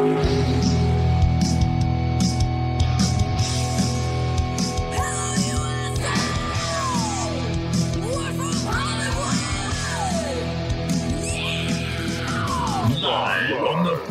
Live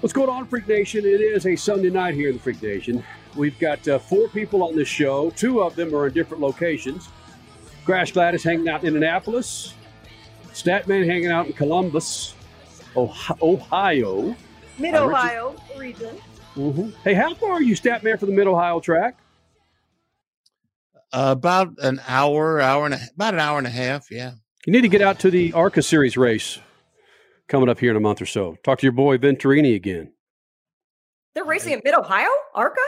What's going on, Freak Nation? It is a Sunday night here in the Freak Nation. We've got uh, four people on this show. Two of them are in different locations. Crash Gladys hanging out in Indianapolis. Statman hanging out in Columbus, Ohio. Mid Uh, Ohio region. Mhm. Hey, how far are you, Statman, for the Mid Ohio track? Uh, about an hour, hour and a, about an hour and a half. Yeah. You need to get out to the ARCA Series race coming up here in a month or so. Talk to your boy Venturini again. They're racing in Mid Ohio, Arca?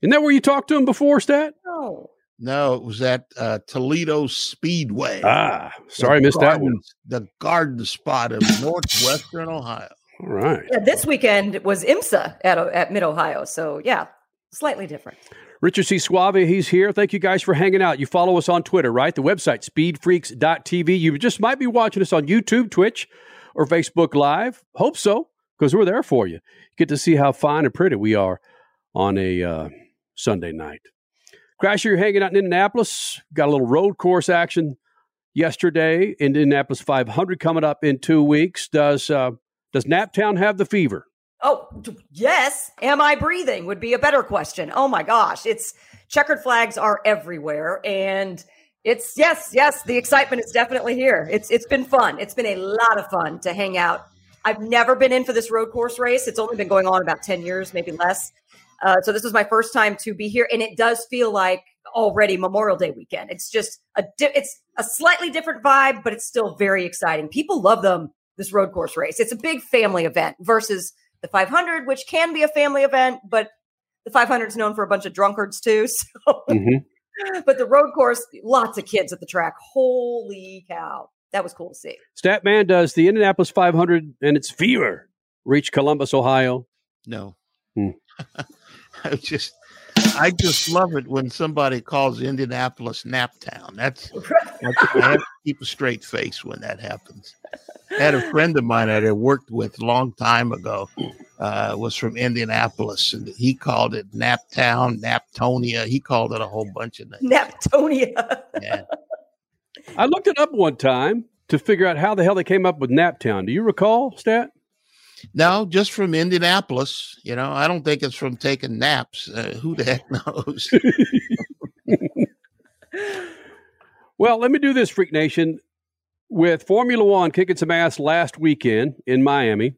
Isn't that where you talked to him before, Stat? No. No, it was at uh, Toledo Speedway. Ah, sorry, I The missed that one. The garden spot of northwestern Ohio. All right. Yeah, this weekend was IMSA at at Mid Ohio, so yeah, slightly different. Richard C. Suave, he's here. Thank you guys for hanging out. You follow us on Twitter, right? The website, speedfreaks.tv. You just might be watching us on YouTube, Twitch, or Facebook Live. Hope so, because we're there for you. Get to see how fine and pretty we are on a uh, Sunday night. Crasher, you're hanging out in Indianapolis. Got a little road course action yesterday. Indianapolis 500 coming up in two weeks. Does uh, does Naptown have the fever? Oh, yes. Am I breathing would be a better question. Oh my gosh. It's checkered flags are everywhere. And it's yes, yes, the excitement is definitely here. It's it's been fun. It's been a lot of fun to hang out. I've never been in for this road course race. It's only been going on about 10 years, maybe less. Uh, so this was my first time to be here, and it does feel like already Memorial Day weekend. It's just a di- it's a slightly different vibe, but it's still very exciting. People love them. This road course race. It's a big family event versus the 500, which can be a family event, but the 500 is known for a bunch of drunkards too. So, Mhm. But the road course, lots of kids at the track. Holy cow, that was cool to see. Statman does the Indianapolis 500 and its fever reach Columbus, Ohio. No. Hmm. I just, I just love it when somebody calls Indianapolis Naptown. That's, that's I have to keep a straight face when that happens. I had a friend of mine that I worked with a long time ago. Uh, was from Indianapolis, and he called it Naptown, Naptonia. He called it a whole bunch of names. Naptonia. Yeah. I looked it up one time to figure out how the hell they came up with Naptown. Do you recall, Stat? No, just from Indianapolis. You know, I don't think it's from taking naps. Uh, who the heck knows? Well, let me do this, Freak Nation. With Formula One kicking some ass last weekend in Miami,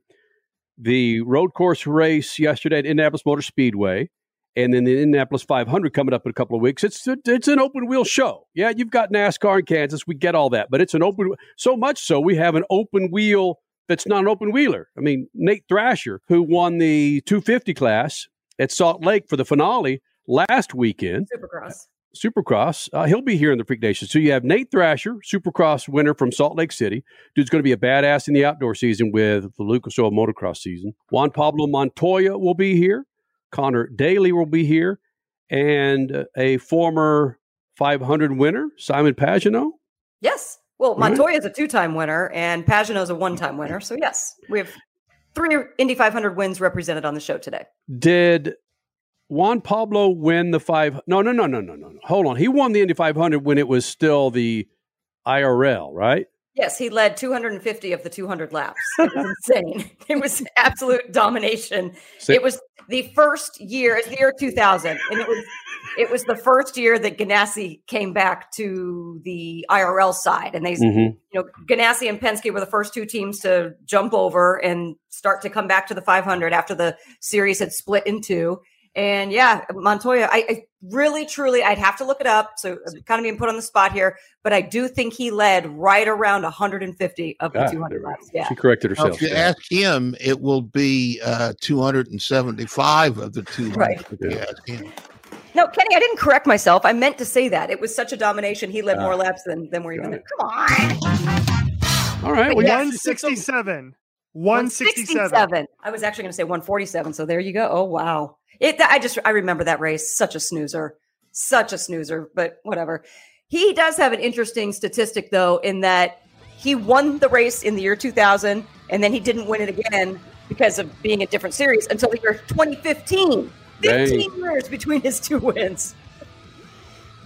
the road course race yesterday at Indianapolis Motor Speedway, and then the Indianapolis 500 coming up in a couple of weeks. It's it's an open wheel show. Yeah, you've got NASCAR in Kansas. We get all that, but it's an open. So much so, we have an open wheel that's not an open wheeler. I mean, Nate Thrasher, who won the 250 class at Salt Lake for the finale last weekend, Supercross. Supercross. Uh, he'll be here in the Freak Nation. So you have Nate Thrasher, Supercross winner from Salt Lake City. Dude's going to be a badass in the outdoor season with the Lucas Oil Motocross season. Juan Pablo Montoya will be here. Connor Daly will be here. And uh, a former 500 winner, Simon Pagenaud. Yes. Well, Montoya is a two-time winner, and Pagenaud is a one-time winner. So yes, we have three Indy 500 wins represented on the show today. Did Juan Pablo win the five? No, no, no, no, no, no. no. Hold on. He won the Indy 500 when it was still the IRL, right? Yes, he led 250 of the 200 laps. It was insane. It was absolute domination. So- It was the first year, it's the year 2000, and it was it was the first year that Ganassi came back to the IRL side, and they, Mhm. you know, Ganassi and Penske were the first two teams to jump over and start to come back to the 500 after the series had split in two. And yeah, Montoya, I, I, really, truly, I'd have to look it up. So I'm kind of being put on the spot here, but I do think he led right around 150 of the ah, 200 laps. Yeah. She corrected herself. Now, if you yeah. ask him, it will be uh, 275 of the 200. Right. Yeah. No, Kenny, I didn't correct myself. I meant to say that. It was such a domination. He led uh, more laps than, than we're even there. Come on. All right. Well, 167. 167. I was actually going to say 147. So there you go. Oh, wow. It, I just, I remember that race. Such a snoozer. Such a snoozer, but whatever. He does have an interesting statistic, though, in that he won the race in the year 2000 and then he didn't win it again because of being a different series until the year 2015. 15 Dang. years between his two wins.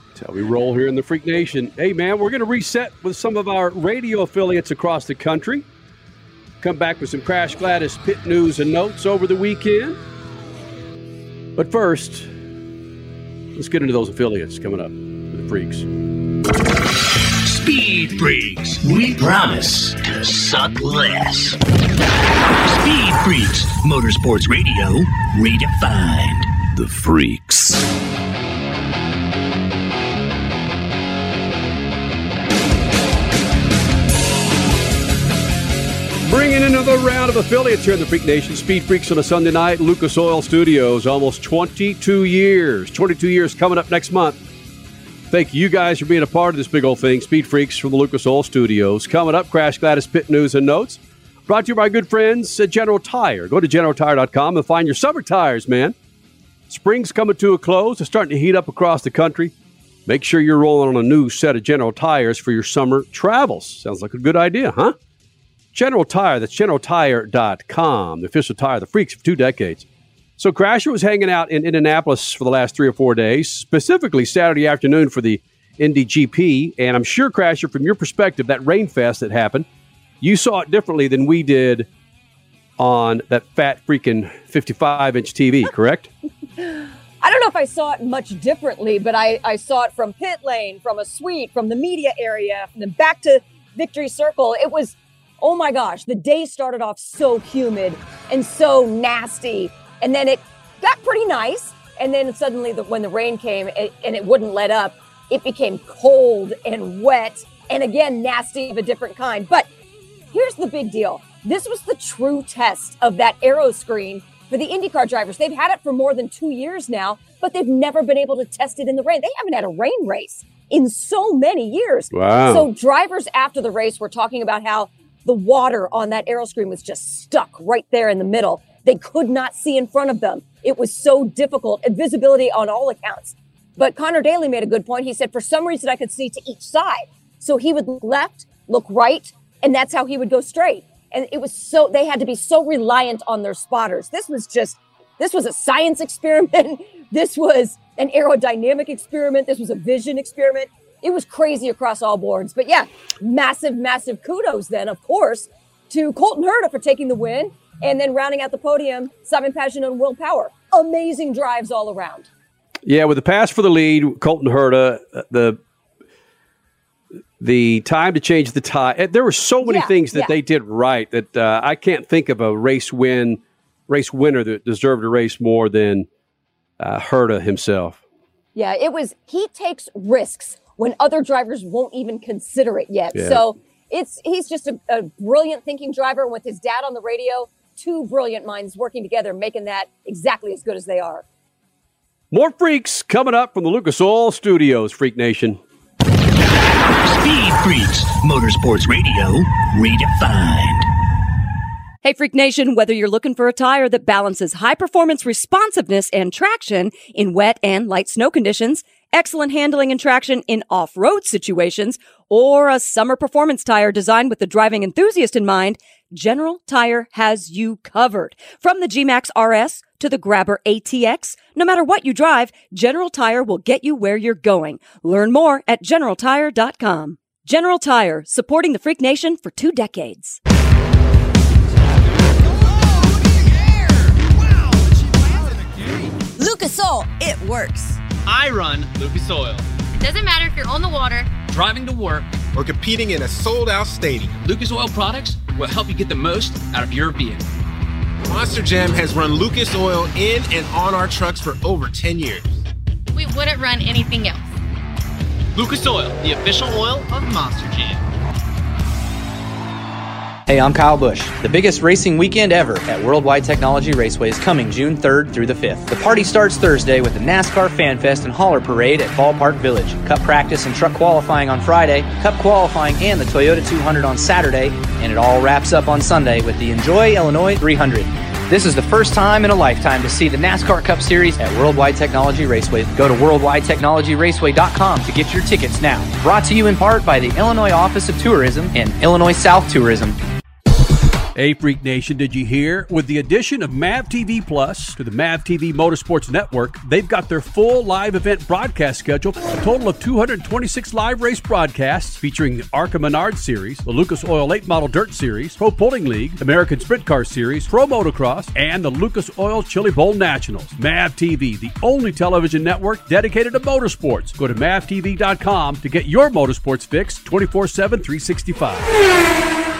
That's how we roll here in the Freak Nation. Hey, man, we're going to reset with some of our radio affiliates across the country. Come back with some Crash Gladys pit news and notes over the weekend. But first, let's get into those affiliates coming up. For the Freaks. Speed Freaks. We promise to suck less. Speed Freaks. Motorsports Radio redefined. The Freaks. Bringing another round of affiliates here in the Freak Nation. Speed Freaks on a Sunday night. Lucas Oil Studios, almost 22 years. 22 years coming up next month. Thank you guys for being a part of this big old thing. Speed Freaks from the Lucas Oil Studios. Coming up, Crash Gladys Pit News and Notes. Brought to you by good friends at General Tire. Go to generaltire.com and find your summer tires, man. Spring's coming to a close. It's starting to heat up across the country. Make sure you're rolling on a new set of General Tires for your summer travels. Sounds like a good idea, huh? General Tire, that's generaltire.com, the official tire of the freaks for two decades. So Crasher was hanging out in Indianapolis for the last three or four days, specifically Saturday afternoon for the Indy GP. And I'm sure, Crasher, from your perspective, that rain fest that happened, you saw it differently than we did on that fat freaking 55 inch TV, correct? I don't know if I saw it much differently, but I, I saw it from pit lane, from a suite, from the media area, and then back to Victory Circle. It was oh my gosh, the day started off so humid and so nasty. And then it got pretty nice. And then suddenly, the, when the rain came it, and it wouldn't let up, it became cold and wet and again, nasty of a different kind. But here's the big deal this was the true test of that aeroscreen for the IndyCar drivers. They've had it for more than two years now, but they've never been able to test it in the rain. They haven't had a rain race in so many years. Wow. So drivers after the race were talking about how the water on that aeroscreen was just stuck right there in the middle. They could not see in front of them. It was so difficult and visibility on all accounts. But Connor Daly made a good point. He said, for some reason, I could see to each side. So he would look left, look right, and that's how he would go straight. And it was so, they had to be so reliant on their spotters. This was just, this was a science experiment. this was an aerodynamic experiment. This was a vision experiment it was crazy across all boards. But yeah, massive, massive kudos then, of course, to Colton Herta for taking the win. And then rounding out the podium, Simon Pagenaud and Will Power. Amazing drives all around. Yeah, with the pass for the lead, Colton Herta, uh, the the time to change the tie. Eh, there were so many yeah, things that yeah. they did right that uh, I can't think of a race win, race winner that deserved a race more than uh, Herta himself. Yeah, it was. He takes risks when other drivers won't even consider it yet. Yeah. So it's he's just a, a brilliant thinking driver with his dad on the radio. Two brilliant minds working together, making that exactly as good as they are. More freaks coming up from the Lucas Oil Studios, Freak Nation. Speed Freaks, Motorsports Radio, redefined. Hey, Freak Nation, whether you're looking for a tire that balances high performance responsiveness and traction in wet and light snow conditions, excellent handling and traction in off-road situations, or a summer performance tire designed with the driving enthusiast in mind, General Tire has you covered. From the G-Max RS to the Grabber ATX, no matter what you drive, General Tire will get you where you're going. Learn more at generaltire.com. General Tire, supporting the Freak Nation for two decades. Lucas Oil, it works. I run Lucas Oil. It doesn't matter if you're on the water, driving to work, or competing in a sold out stadium. Lucas Oil products will help you get the most out of your vehicle. Monster Jam has run Lucas Oil in and on our trucks for over 10 years. We wouldn't run anything else. Lucas Oil, the official oil of Monster Jam. Hey, I'm Kyle Busch. The biggest racing weekend ever at Worldwide Technology Raceway is coming June 3rd through the 5th. The party starts Thursday with the NASCAR Fan Fest and Hauler Parade at Ballpark Village. Cup practice and truck qualifying on Friday, Cup qualifying and the Toyota 200 on Saturday, and it all wraps up on Sunday with the Enjoy Illinois 300. This is the first time in a lifetime to see the NASCAR Cup Series at Worldwide Technology Raceway. Go to worldwidetechnologyraceway.com to get your tickets now. Brought to you in part by the Illinois Office of Tourism and Illinois South Tourism. Hey, Freak Nation, did you hear? With the addition of MAV TV Plus to the MAV TV Motorsports Network, they've got their full live event broadcast schedule, a total of 226 live race broadcasts featuring the ARCA Menard Series, the Lucas Oil Late Model Dirt Series, Pro Pulling League, American Sprint Car Series, Pro Motocross, and the Lucas Oil Chili Bowl Nationals. MAV TV, the only television network dedicated to motorsports. Go to mavtv.com to get your motorsports fix 24 7, 365.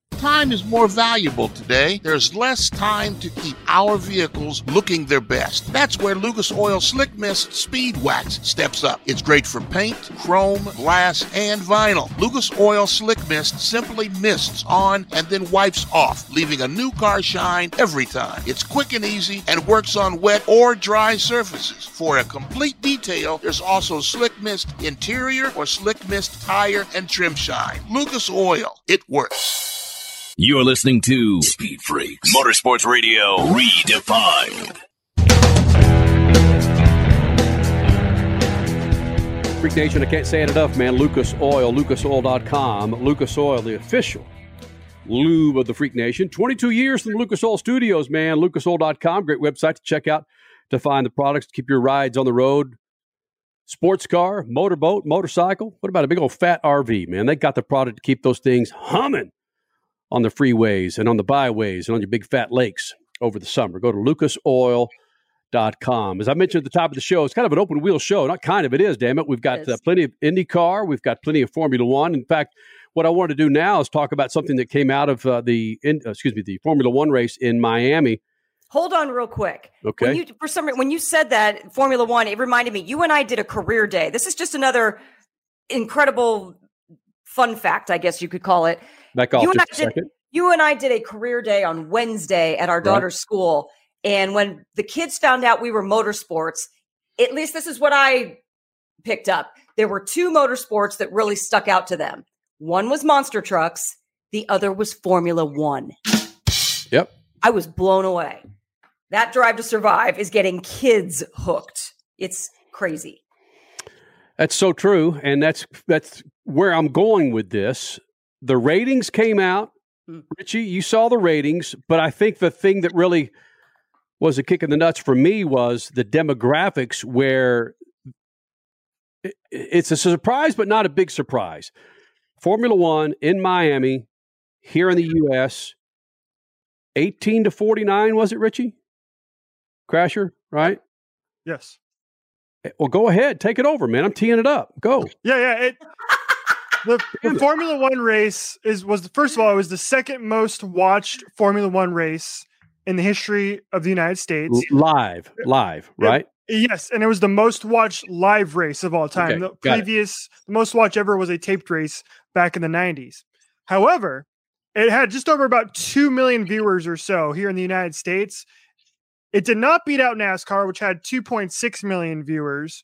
Time is more valuable today. There's less time to keep our vehicles looking their best. That's where Lucas Oil Slick Mist Speed Wax steps up. It's great for paint, chrome, glass, and vinyl. Lucas Oil Slick Mist simply mists on and then wipes off, leaving a new car shine every time. It's quick and easy and works on wet or dry surfaces. For a complete detail, there's also Slick Mist Interior or Slick Mist Tire and Trim Shine. Lucas Oil, it works. You're listening to Speed Freaks Motorsports Radio Redefined. Freak Nation, I can't say it enough, man. Lucas Oil, lucasoil.com. Lucas Oil, the official lube of the Freak Nation. 22 years from Lucas Oil Studios, man. Lucasoil.com, great website to check out to find the products to keep your rides on the road. Sports car, motorboat, motorcycle. What about a big old fat RV, man? They got the product to keep those things humming on the freeways and on the byways and on your big fat lakes over the summer. Go to lucasoil.com. As I mentioned at the top of the show, it's kind of an open wheel show. Not kind of, it is, damn it. We've got uh, plenty of IndyCar, we've got plenty of Formula One. In fact, what I wanted to do now is talk about something that came out of uh, the, in, uh, excuse me, the Formula One race in Miami. Hold on, real quick. Okay. When you, for some reason, when you said that Formula One, it reminded me. You and I did a career day. This is just another incredible fun fact, I guess you could call it. Back off you and just I a did, second. you and I did a career day on Wednesday at our daughter's school. And when the kids found out we were motorsports, at least this is what I picked up. There were two motorsports that really stuck out to them. One was monster trucks, the other was Formula One. Yep. I was blown away. That drive to survive is getting kids hooked. It's crazy. That's so true, and that's that's where I'm going with this. The ratings came out. Hmm. Richie, you saw the ratings, but I think the thing that really was a kick in the nuts for me was the demographics where it's a surprise, but not a big surprise. Formula One in Miami, here in the U.S., 18 to 49, was it, Richie? Crasher, right? Yes. Eh, well, go ahead. Take it over, man. I'm teeing it up. Go. Yeah, yeah. It, the, the Formula One race is was first of all it was the second most watched Formula One race in the history of the United States. Live, live, right? Yes, and it was the most watched live race of all time. Okay, the it. previous, the most watched ever was a taped race back in the 90s. However, it had just over about 2 million viewers or so here in the United States. It did not beat out NASCAR, which had 2.6 million viewers.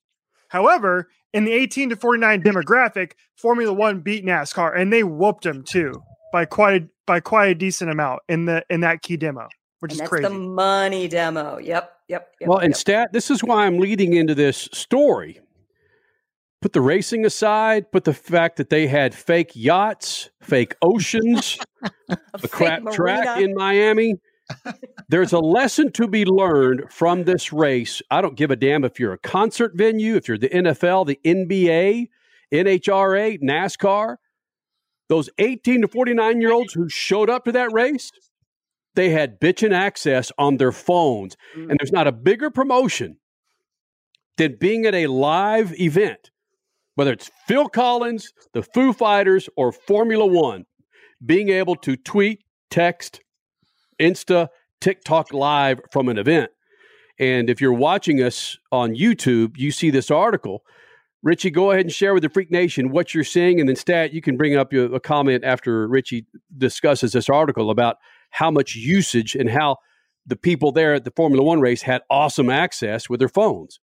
However, in the 18 to 49 demographic, Formula One beat NASCAR, and they whooped them too by quite a, by quite a decent amount in the in that key demo, which And is that's crazy. the money demo. Yep, yep, yep. well, and yep. stat, this is why I'm leading into this story. Put the racing aside, put the fact that they had fake yachts, fake oceans, a crap track in Miami. There's a lesson to be learned from this race. I don't give a damn if you're a concert venue, if you're the NFL, the NBA, NHRA, NASCAR. Those 18 to 49 year olds who showed up to that race, they had bitchin' access on their phones. Mm. And there's not a bigger promotion than being at a live event, whether it's Phil Collins, the Foo Fighters, or Formula One, being able to tweet, text, Insta, TikTok live from an event. And if you're watching us on YouTube, you see this article. Richie, go ahead and share with the Freak Nation what you're seeing. And then, Stat, you can bring up a comment after Richie discusses this article about how much usage and how the people there at the Formula One race had awesome access with their phones.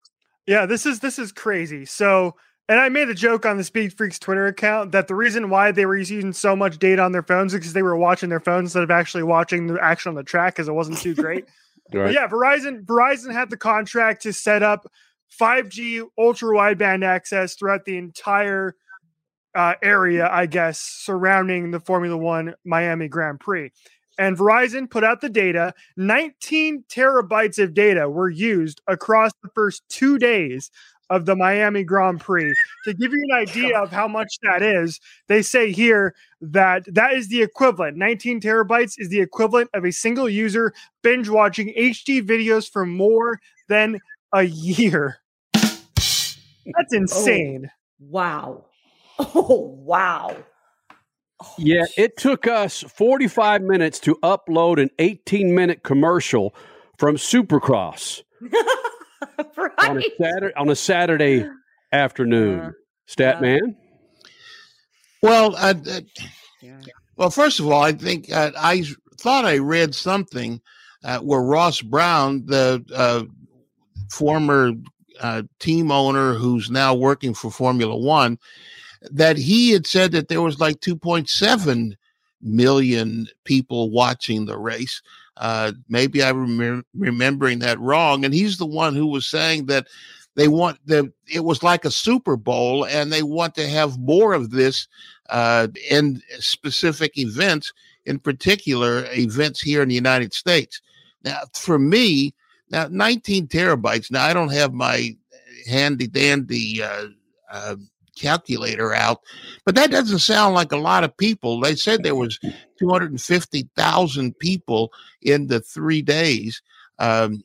Yeah, this is this is crazy. So and I made a joke on the Speed Freaks Twitter account that the reason why they were using so much data on their phones is because they were watching their phones instead of actually watching the action on the track because it wasn't too great. right. yeah, Verizon Verizon had the contract to set up 5G ultra wideband access throughout the entire uh, area, I guess, surrounding the Formula One Miami Grand Prix. And Verizon put out the data. 19 terabytes of data were used across the first two days of the Miami Grand Prix. To give you an idea of how much that is, they say here that that is the equivalent. 19 terabytes is the equivalent of a single user binge watching HD videos for more than a year. That's oh, insane. Oh, wow. Oh, wow. Oh, yeah, it took us 45 minutes to upload an 18 minute commercial from Supercross. right. on, a Saturday, on a Saturday afternoon. Uh, Stat uh, man. Well, uh, well, first of all, I think uh, I thought I read something uh, where Ross Brawn, the uh, former team owner who's now working for Formula One, that he had said that there was like 2.7 million people watching the race. Uh, maybe I'm rem- remembering that wrong. And he's the one who was saying that they want the it was like a Super Bowl, and they want to have more of this uh, in specific events, in particular events here in the United States. Now, for me, now 19 terabytes. Now I don't have my handy dandy uh, uh, calculator out, but that doesn't sound like a lot of people. They said there was 250,000 people in the three days. Um,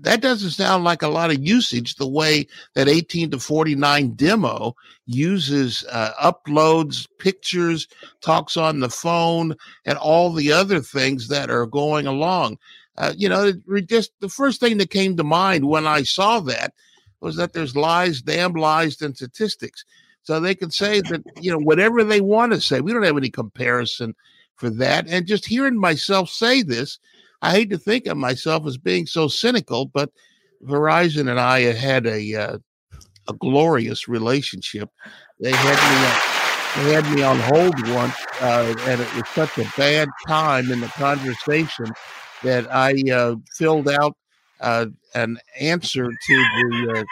that doesn't sound like a lot of usage the way that 18 to 49 demo uses uh, uploads pictures talks on the phone and all the other things that are going along uh, you know just the first thing that came to mind when i saw that was that there's lies, damn lies, and statistics. So they can say that, you know, whatever they want to say. We don't have any comparison for that. And just hearing myself say this, I hate to think of myself as being so cynical, but Verizon and I had a uh, a glorious relationship. They had me on, they had me on hold once, uh, and it was such a bad time in the conversation that I uh, filled out uh, an answer to the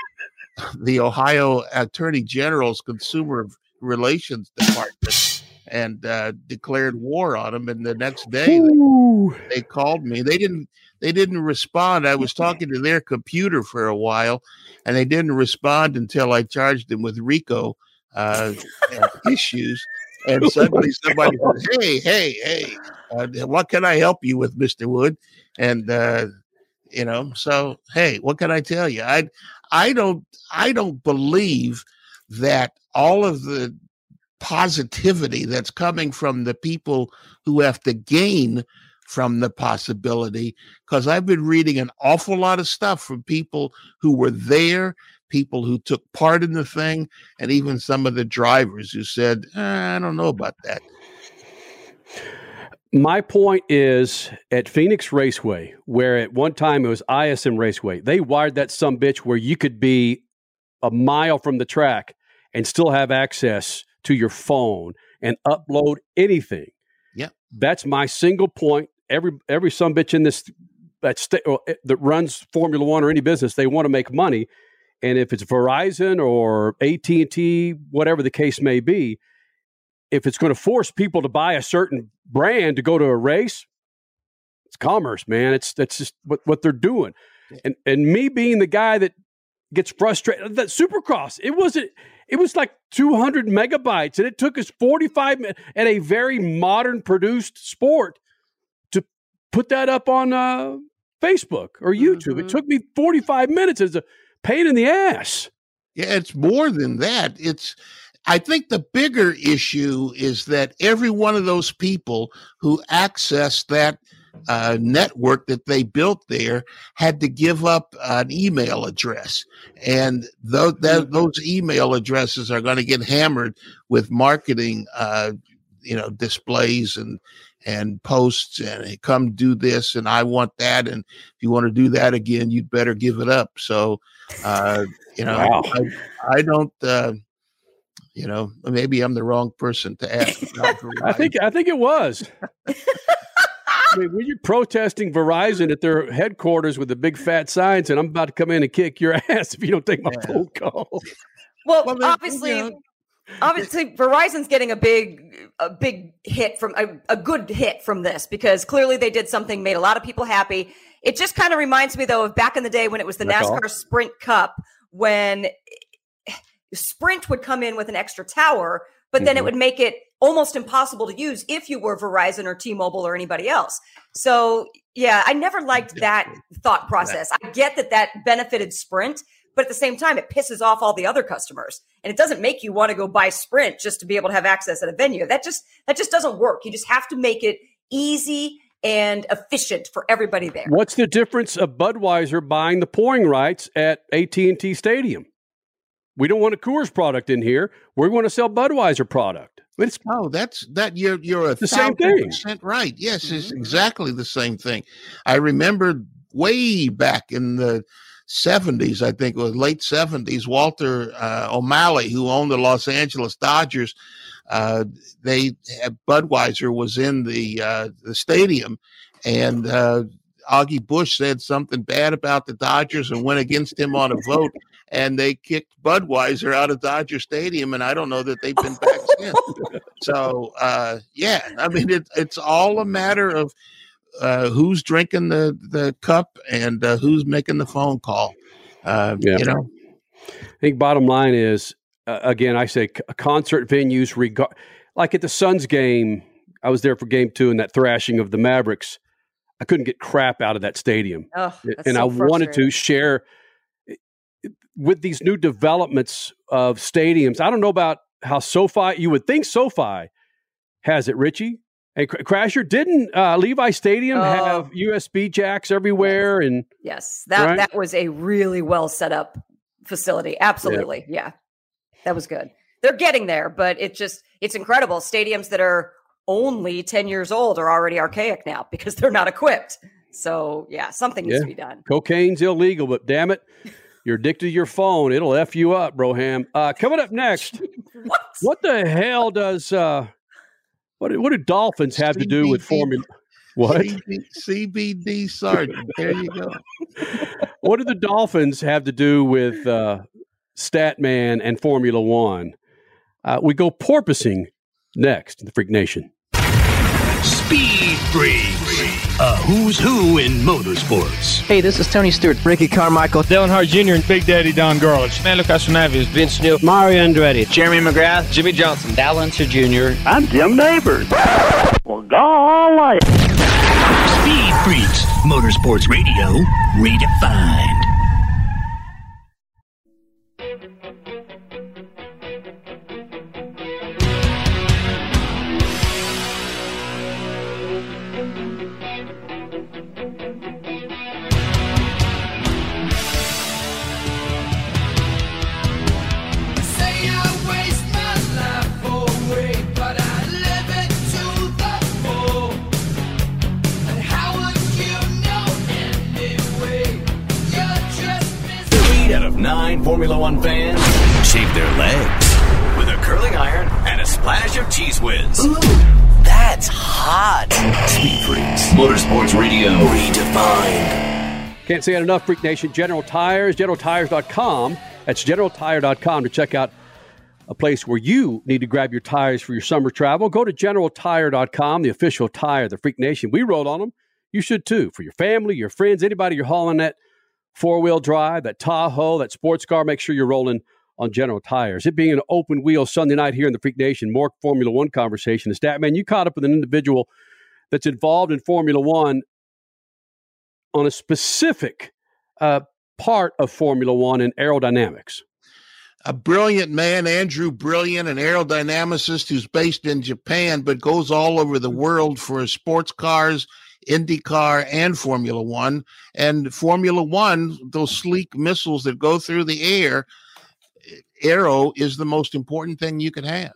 uh, the Ohio Attorney General's Consumer Relations Department and uh, declared war on them. And the next day they, they, called me. They didn't they didn't respond. I was talking to their computer for a while, and they didn't respond until I charged them with RICO uh, issues. And suddenly somebody says, "Hey, hey, hey, uh, what can I help you with, Mister Wood?" And uh, you know so hey what can i tell you? I i don't i don't believe that all of the positivity that's coming from the people who have to gain from the possibility because i've been reading an awful lot of stuff from people who were there people who took part in the thing and even some of the drivers who said eh, i don't know about that my point is at Phoenix Raceway, where at one time it was ISM Raceway, they wired that some bitch where you could be a mile from the track and still have access to your phone and upload anything. Yeah, that's my single point. Every every some bitch in this that st- eh, that runs Formula One or any business, they want to make money, and if it's Verizon or AT and T, whatever the case may be, if it's going to force people to buy a certain brand to go to a race, It's commerce, man. It's that's just what, what they're doing. And and me being the guy that gets frustrated that Supercross, it wasn't it was like 200 megabytes and it took us 45 minutes at a very modern produced sport to put that up on uh, Facebook or YouTube. Mm-hmm. It took me 45 minutes as a pain in the ass. Yeah, it's more than that. It's I think the bigger issue is that every one of those people who accessed that uh, network that they built there had to give up an email address, and those that, mm-hmm. those email addresses are going to get hammered with marketing, uh, you know, displays and and posts and come do this and I want that and if you want to do that again, you'd better give it up. So, uh, you know, wow. I, I, don't. You know, maybe I'm the wrong person to ask. I think I think it was. I mean, when you're protesting Verizon at their headquarters with the big fat signs, and I'm about to come in and kick your ass if you don't take my yeah. phone call. Well, well obviously, you know, obviously, Verizon's getting a big, a big hit from a, a good hit from this because clearly they did something made a lot of people happy. It just kind of reminds me though of back in the day when it was the That's NASCAR all? Sprint Cup when Sprint would come in with an extra tower, but then mm-hmm. it would make it almost impossible to use if you were Verizon or T-Mobile or anybody else. So, yeah, I never liked that thought process. I get that that benefited Sprint, but at the same time, it pisses off all the other customers, and it doesn't make you want to go buy Sprint just to be able to have access at a venue. That just that just doesn't work. You just have to make it easy and efficient for everybody there. What's the difference of Budweiser buying the pouring rights at AT&T Stadium? We don't want a Coors product in here. We want to sell Budweiser product. It's, oh, that's that you're you're a the same thing. Percent right. Yes, mm-hmm. it's exactly the same thing. I remember way back in the 70s, I think it was late 70s, Walter uh, O'Malley, who owned the Los Angeles Dodgers, uh, they Budweiser was in the uh, the stadium, and uh, Augie Busch said something bad about the Dodgers and went against him on a vote, and they kicked Budweiser out of Dodger Stadium, and I don't know that they've been back since. So, uh, yeah, I mean, it, it's all a matter of uh, who's drinking the the cup and uh, who's making the phone call. Uh, yeah. You know, I think bottom line is uh, again, I say concert venues regard like at the Suns game. I was there for game two and that thrashing of the Mavericks. I couldn't get crap out of that stadium, oh, and so I wanted to share with these new developments of stadiums, I don't know about how SoFi. You would think SoFi has it, Richie. And Crasher didn't uh, Levi Stadium oh. have USB jacks everywhere, and yes, that right? that was a really well set up facility. Absolutely, yeah. yeah, that was good. They're getting there, but it just it's incredible. Stadiums that are only ten years old are already archaic now because they're not equipped. So yeah, something needs yeah. to be done. Cocaine's illegal, but damn it, you're addicted to your phone. It'll F you up, Broham. Uh, coming up next. what? What the hell does uh what what do dolphins have CBD, to do with formula? What? CBD sergeant. There you go. what do the dolphins have to do with uh Statman and Formula One? Uh, we go porpoising next in the Freak Nation. Speed Freaks, a who's who in motorsports. Hey, this is Tony Stewart, Ricky Carmichael, Dale Earnhardt Jr., and Big Daddy Don Garlits, Mando Castroneves, Vince Neil, Mario Andretti, Jeremy McGrath, Jimmie Johnson, Dal Unser Jr., I'm Jim Nabors. Well, golly. Speed Freaks, Motorsports Radio, redefined. Can't say it enough, Freak Nation. General Tires, generaltires.com. That's generaltire.com to check out a place where you need to grab your tires for your summer travel. Go to generaltire.com, the official tire of the Freak Nation. We rode on them. you should too. For your family, your friends, anybody you're hauling that four wheel drive, that Tahoe, that sports car, make sure you're rolling on General Tires. It being an open wheel Sunday night here in the Freak Nation, more Formula One conversation. Is that man? You caught up with an individual that's involved in Formula One on a specific uh, part of Formula One and aerodynamics. A brilliant man, Andrew Brilliant, an aerodynamicist who's based in Japan but goes all over the world for sports cars, IndyCar, and Formula One. And Formula One, those sleek missiles that go through the air, aero is the most important thing you could have.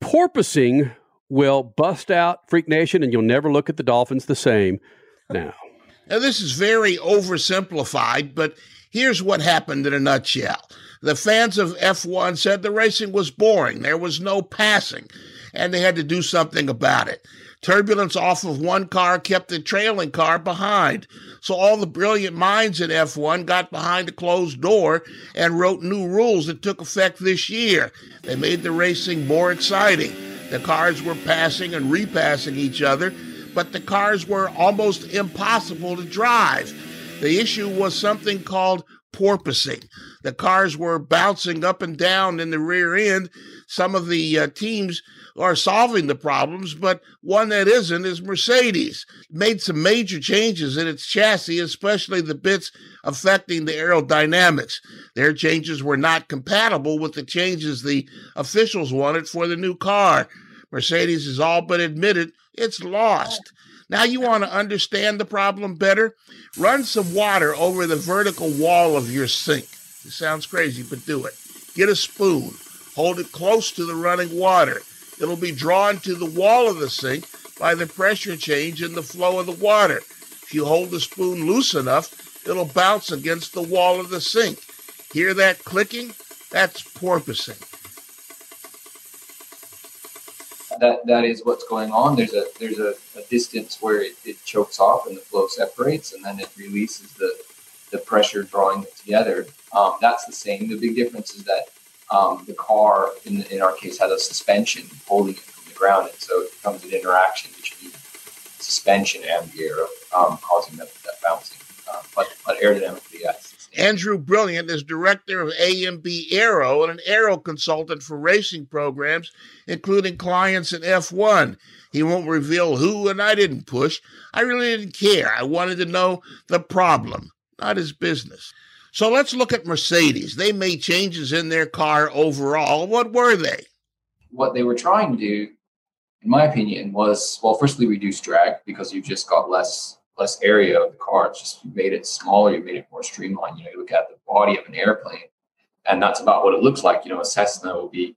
Porpoising will bust out Freak Nation, and you'll never look at the Dolphins the same now. Now, this is very oversimplified, but here's what happened in a nutshell. The fans of F1 said the racing was boring. There was no passing, and they had to do something about it. Turbulence off of one car kept the trailing car behind. So all the brilliant minds in F1 got behind a closed door and wrote new rules that took effect this year. They made the racing more exciting. The cars were passing and repassing each other, but the cars were almost impossible to drive. The issue was something called porpoising. The cars were bouncing up and down in the rear end. Some of the uh, teams are solving the problems, but one that isn't is Mercedes. made some major changes in its chassis, especially the bits affecting the aerodynamics. Their changes were not compatible with the changes the officials wanted for the new car. Mercedes has all but admitted it's lost. Now you want to understand the problem better? Run some water over the vertical wall of your sink. It sounds crazy, but do it. Get a spoon, hold it close to the running water. It'll be drawn to the wall of the sink by the pressure change in the flow of the water. If you hold the spoon loose enough, it'll bounce against the wall of the sink. Hear that clicking? That's porpoising. That that is what's going on. There's a there's a, a distance where it, it chokes off and the flow separates, and then it releases the the pressure drawing it together. Um, that's the same. The big difference is that um, the car, in, in our case, has a suspension holding it from the ground, and so it becomes an interaction between suspension and the aero, um, causing that, that bouncing. Uh, but, but aerodynamically, yes. Andrew Brilliant is director of AMB Aero and an aero consultant for racing programs, including clients in F1. He won't reveal who, and I didn't push. I really didn't care. I wanted to know the problem, not his business. So let's look at Mercedes. They made changes in their car overall. What were they? What they were trying to do, in my opinion, was well, firstly reduce drag because you've just got less less area of the car. It's just you made it smaller, you made it more streamlined. You know, you look at the body of an airplane, and that's about what it looks like. You know, a Cessna will be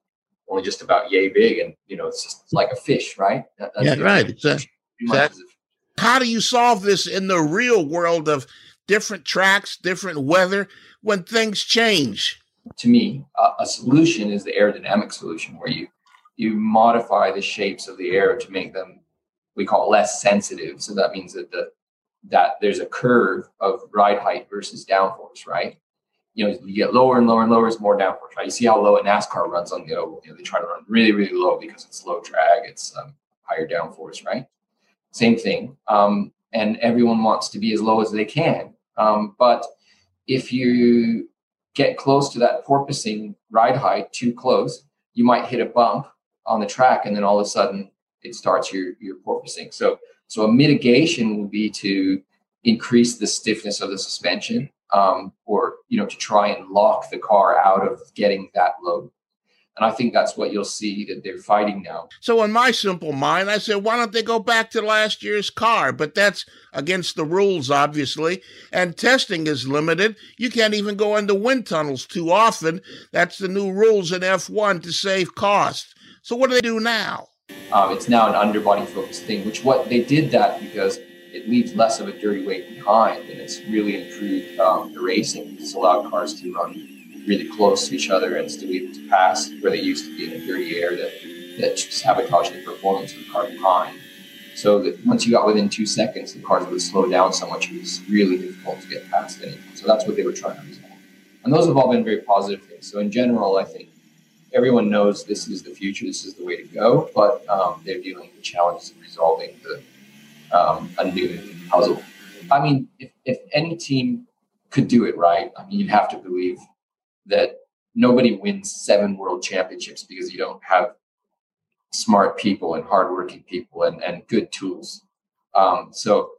only just about yay big, and you know, it's just like a fish, right? That, yeah, right. Exactly. How do you solve this in the real world of different tracks, different weather when things change? To me, a, a solution is the aerodynamic solution where you you modify the shapes of the air to make them we call less sensitive. So that means that the that there's a curve of ride height versus downforce, right? You know, you get lower and lower and lower is more downforce, right? You see how low a NASCAR runs on the oval. You know, they try to run really, really low because it's low drag, it's um, higher downforce, right? Same thing. Um, and everyone wants to be as low as they can. Um, but if you get close to that porpoising ride height too close, you might hit a bump on the track, and then all of a sudden it starts your your porpoising. So so a mitigation would be to increase the stiffness of the suspension, um, or you know to try and lock the car out of getting that load. And I think that's what you'll see that they're fighting now. So, in my simple mind, I said, why don't they go back to last year's car? But that's against the rules, obviously. And testing is limited. You can't even go into wind tunnels too often. That's the new rules in F1 to save costs. So, what do they do now? Um, it's now an underbody focused thing, which what they did that because it leaves less of a dirty weight behind and it's really improved um, the racing. It's allowed cars to run really close to each other and still be able to pass where they used to be in a dirty air that, that sabotaged the performance of the car behind. So that once you got within two seconds, the cars would slow down so much it was really difficult to get past anyone. So that's what they were trying to resolve. And those have all been very positive things. So in general, I think everyone knows this is the future, this is the way to go, but um, they're dealing with challenges of resolving the um, new puzzle. I mean, if, if any team could do it right, I mean, you'd have to believe that nobody wins seven world championships because you don't have smart people and hardworking people and, and good tools. Um, so,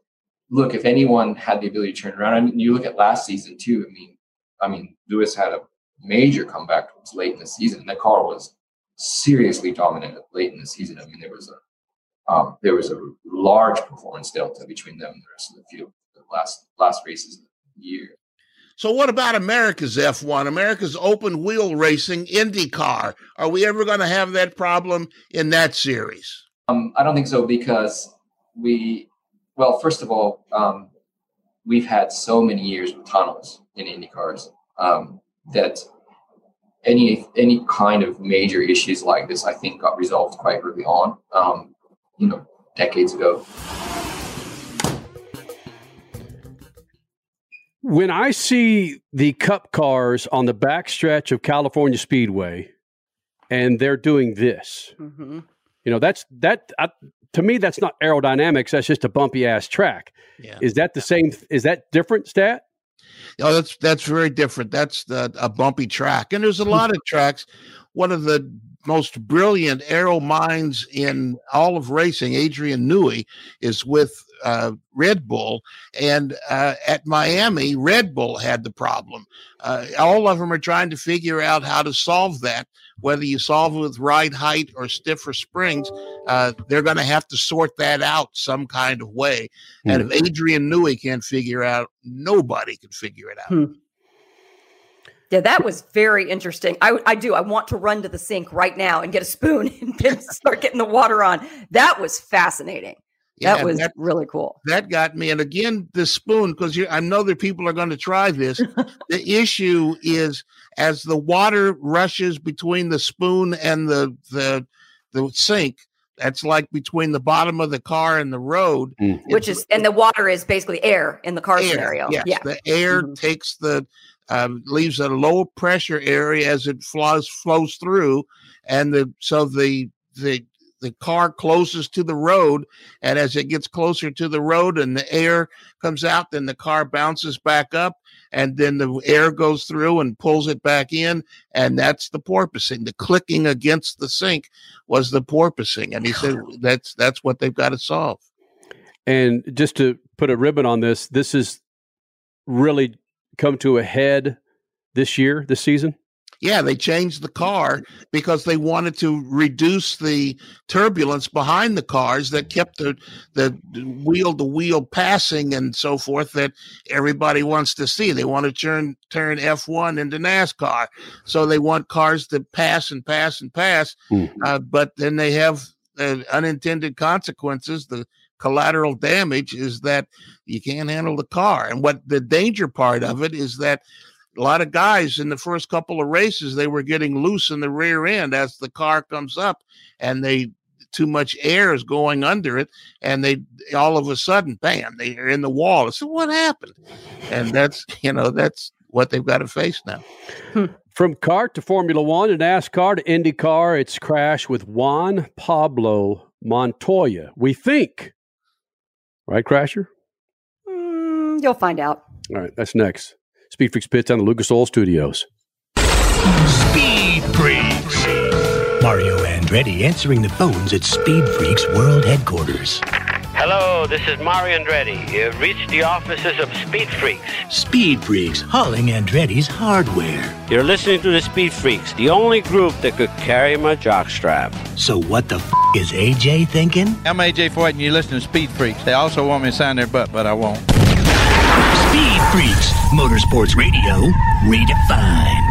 look, if anyone had the ability to turn around, I mean, you look at last season too. I mean, I mean, Lewis had a major comeback towards late in the season, and the car was seriously dominant late in the season. I mean, there was a um, there was a large performance delta between them and the rest of the field the last last races of the year. So what about America's F1? America's open wheel racing IndyCar. Are we ever going to have that problem in that series? Um, I don't think so because we, well, first of all, um, we've had so many years with tunnels in IndyCars um, that any any kind of major issues like this, I think, got resolved quite early on. Um, you know, decades ago. When I see the cup cars on the backstretch of California Speedway, and they're doing this, Mm-hmm. you know, that's that uh, to me. That's not aerodynamics. That's just a bumpy ass track. Yeah. Is that the same? Is that different stat? Oh, that's that's very different. That's the, a bumpy track, and there's a lot of tracks. One of the most brilliant aero minds in all of racing, Adrian Newey, is with uh, Red Bull, and uh, at Miami, Red Bull had the problem. Uh, all of them are trying to figure out how to solve that. Whether you solve it with ride height or stiffer springs, uh, they're going to have to sort that out some kind of way. And if Adrian Newey can't figure out, nobody can figure it out. Yeah, that was very interesting. I, I do. I want to run to the sink right now and get a spoon and start getting the water on. That was fascinating. That Yeah, was that- really cool. That got me. And again, the spoon, because I know that people are going to try this. the issue is as the water rushes between the spoon and the the the sink. That's like between the bottom of the car and the road. Which is, and the water is basically air in the car air, scenario. Yes, yeah. Mm-hmm. the air takes the um, leaves a low pressure area as it flows flows through, and the so the the the car closest to the road, and as it gets closer to the road and the air comes out, then the car bounces back up, and then the air goes through and pulls it back in, and that's the porpoising. The clicking against the sink was the porpoising, and he said that's that's what they've got to solve. And just to put a ribbon on this, this is really come to a head this year, this season. Yeah, they changed the car because they wanted to reduce the turbulence behind the cars that kept the the wheel to wheel passing and so forth that everybody wants to see. They want to turn turn F1 into NASCAR. So they want cars to pass and pass and pass. Uh, but then they have uh, unintended consequences. The collateral damage is that you can't handle the car. And what the danger part of it is that a lot of guys in the first couple of races they were getting loose in the rear end as the car comes up and they too much air is going under it and they all of a sudden bam they are in the wall so what happened and that's you know that's what they've got to face now From kart to Formula One to NASCAR to IndyCar, it's crash with Juan Pablo Montoya. We think, right, Crasher? Mm, you'll find out. All right, that's next. Speed Freaks Pits on the Lucas Oil Studios. Speed Freaks. Mario Andretti answering the phones at Speed Freaks World Headquarters. Hello, this is Mario Andretti. You've reached the offices of Speed Freaks. Speed Freaks hauling Andretti's hardware. You're listening to the Speed Freaks, the only group that could carry my jockstrap. So what the f- is AJ thinking? I'm AJ Foyt, and you're listening to Speed Freaks. They also want me to sign their butt, but I won't. Speed Freaks, Motorsports Radio, redefined.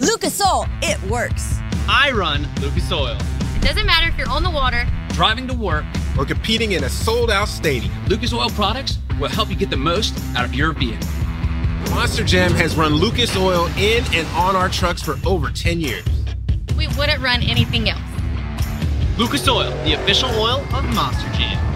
Lucas Oil, it works. I run Lucas Oil. It doesn't matter if you're on the water, driving to work, or competing in a sold out stadium. Lucas Oil products will help you get the most out of your vehicle. Monster Jam has run Lucas Oil in and on our trucks for over 10 years. we wouldn't run anything else. Lucas Oil, the official oil of Monster Jam.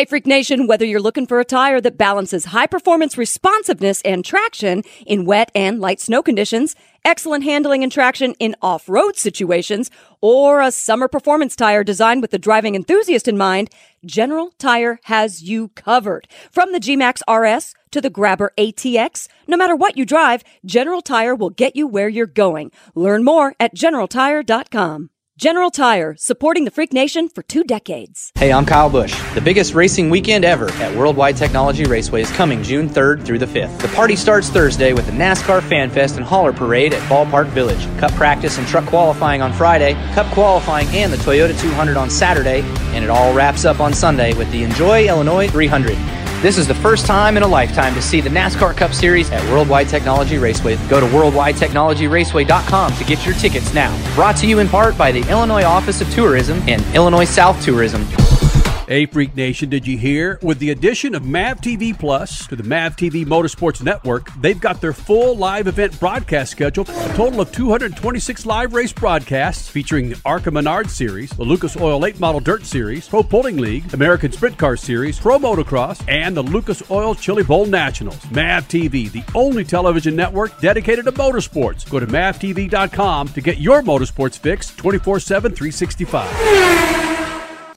Hey, Freak Nation, whether you're looking for a tire that balances high performance responsiveness and traction in wet and light snow conditions, excellent handling and traction in off road situations, or a summer performance tire designed with the driving enthusiast in mind, General Tire has you covered. From the G-Max RS to the Grabber ATX, no matter what you drive, General Tire will get you where you're going. Learn more at generaltire.com. General Tire, supporting the Freak Nation for two decades. Hey, I'm Kyle Busch. The biggest racing weekend ever at Worldwide Technology Raceway is coming June 3rd through the 5th. The party starts Thursday with the NASCAR Fan Fest and Hauler Parade at Ballpark Village. Cup practice and truck qualifying on Friday, Cup qualifying and the Toyota 200 on Saturday, and it all wraps up on Sunday with the Enjoy Illinois 300. This is the first time in a lifetime to see the NASCAR Cup Series at Worldwide Technology Raceway. Go to worldwidetechnologyraceway.com to get your tickets now. Brought to you in part by the Illinois Office of Tourism and Illinois South Tourism. Hey, Freak Nation, did you hear? With the addition of MAV TV Plus to the MAV TV Motorsports Network, they've got their full live event broadcast schedule, a total of 226 live race broadcasts featuring the ARCA Menard Series, the Lucas Oil Late Model Dirt Series, Pro Pulling League, American Sprint Car Series, Pro Motocross, and the Lucas Oil Chili Bowl Nationals. MAV TV, the only television network dedicated to motorsports. Go to mavtv.com to get your motorsports fix 24 7, 365.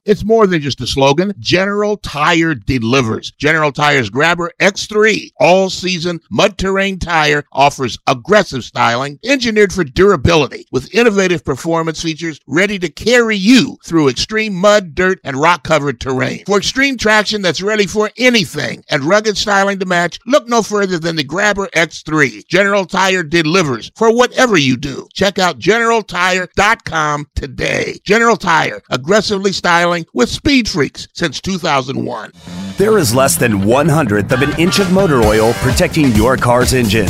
It's more than just a slogan. General Tire delivers. General Tire's Grabber X3 all season mud terrain tire offers aggressive styling, engineered for durability, with innovative performance features ready to carry you through extreme mud, dirt, and rock covered terrain. For extreme traction that's ready for anything and rugged styling to match, look no further than the Grabber X3. General Tire delivers for whatever you do. Check out generaltire.com today. General Tire, aggressively styling with Speed Freaks since 2001. There is less than one hundredth of an inch of motor oil protecting your car's engine.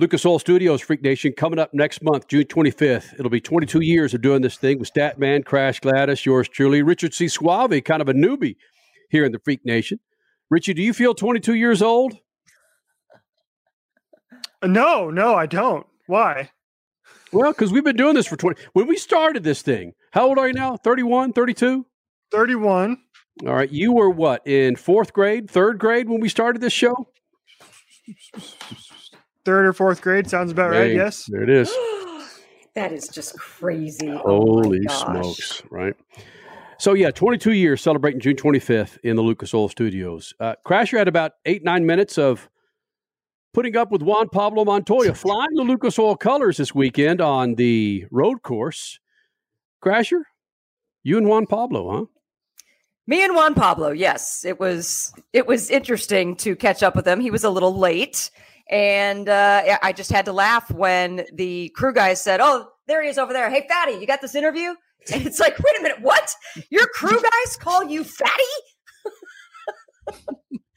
Lucas Oil Studios, Freak Nation, coming up next month, June 25th. It'll be 22 years of doing this thing with Statman, Crash Gladys, yours truly, Richard C. Suave, kind of a newbie here in the Freak Nation. Richie, do you feel 22 years old? Uh, no, no, I don't. Why? Well, because we've been doing this for 20. When we started this thing, how old are you now? 31, 32? 31. All right. You were what, in fourth grade, third grade when we started this show? Third or fourth grade sounds about right. Hey, Yes. There it is. that is just crazy. Oh Holy smokes, right? So, yeah, 22 years celebrating June 25th in the Lucas Oil Studios. Uh, Crasher had about eight, nine minutes of putting up with Juan Pablo Montoya, flying the Lucas Oil colors this weekend on the road course. Crasher, you and Juan Pablo, huh? Me and Juan Pablo, yes. It was it was interesting to catch up with him. He was a little late. And uh, I just had to laugh when the crew guys said, Oh, there he is over there. Hey, Fatty, you got this interview? And it's like, wait a minute, what? Your crew guys call you Fatty?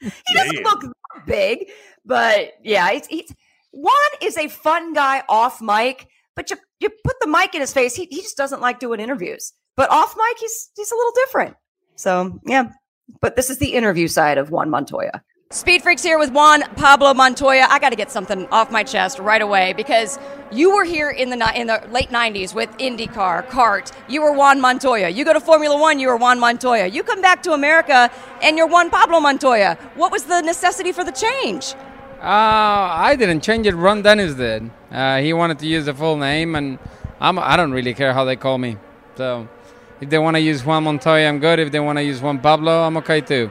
he doesn't look that big, but yeah, he's, he's Juan is a fun guy off mic, but you you put the mic in his face, he, he just doesn't like doing interviews. But off mic, he's he's a little different. So yeah, but this is the interview side of Juan Montoya. Speed Freaks here with Juan Pablo Montoya. I got to get something off my chest right away because you were here in the in the late '90s with IndyCar, kart. You were Juan Montoya. You go to Formula One, you were Juan Montoya. You come back to America, and you're Juan Pablo Montoya. What was the necessity for the change? Uh, I didn't change it. Ron Dennis did. Uh, he wanted to use the full name, and I'm, I don't really care how they call me. So if they want to use Juan Montoya, I'm good. If they want to use Juan Pablo, I'm okay too.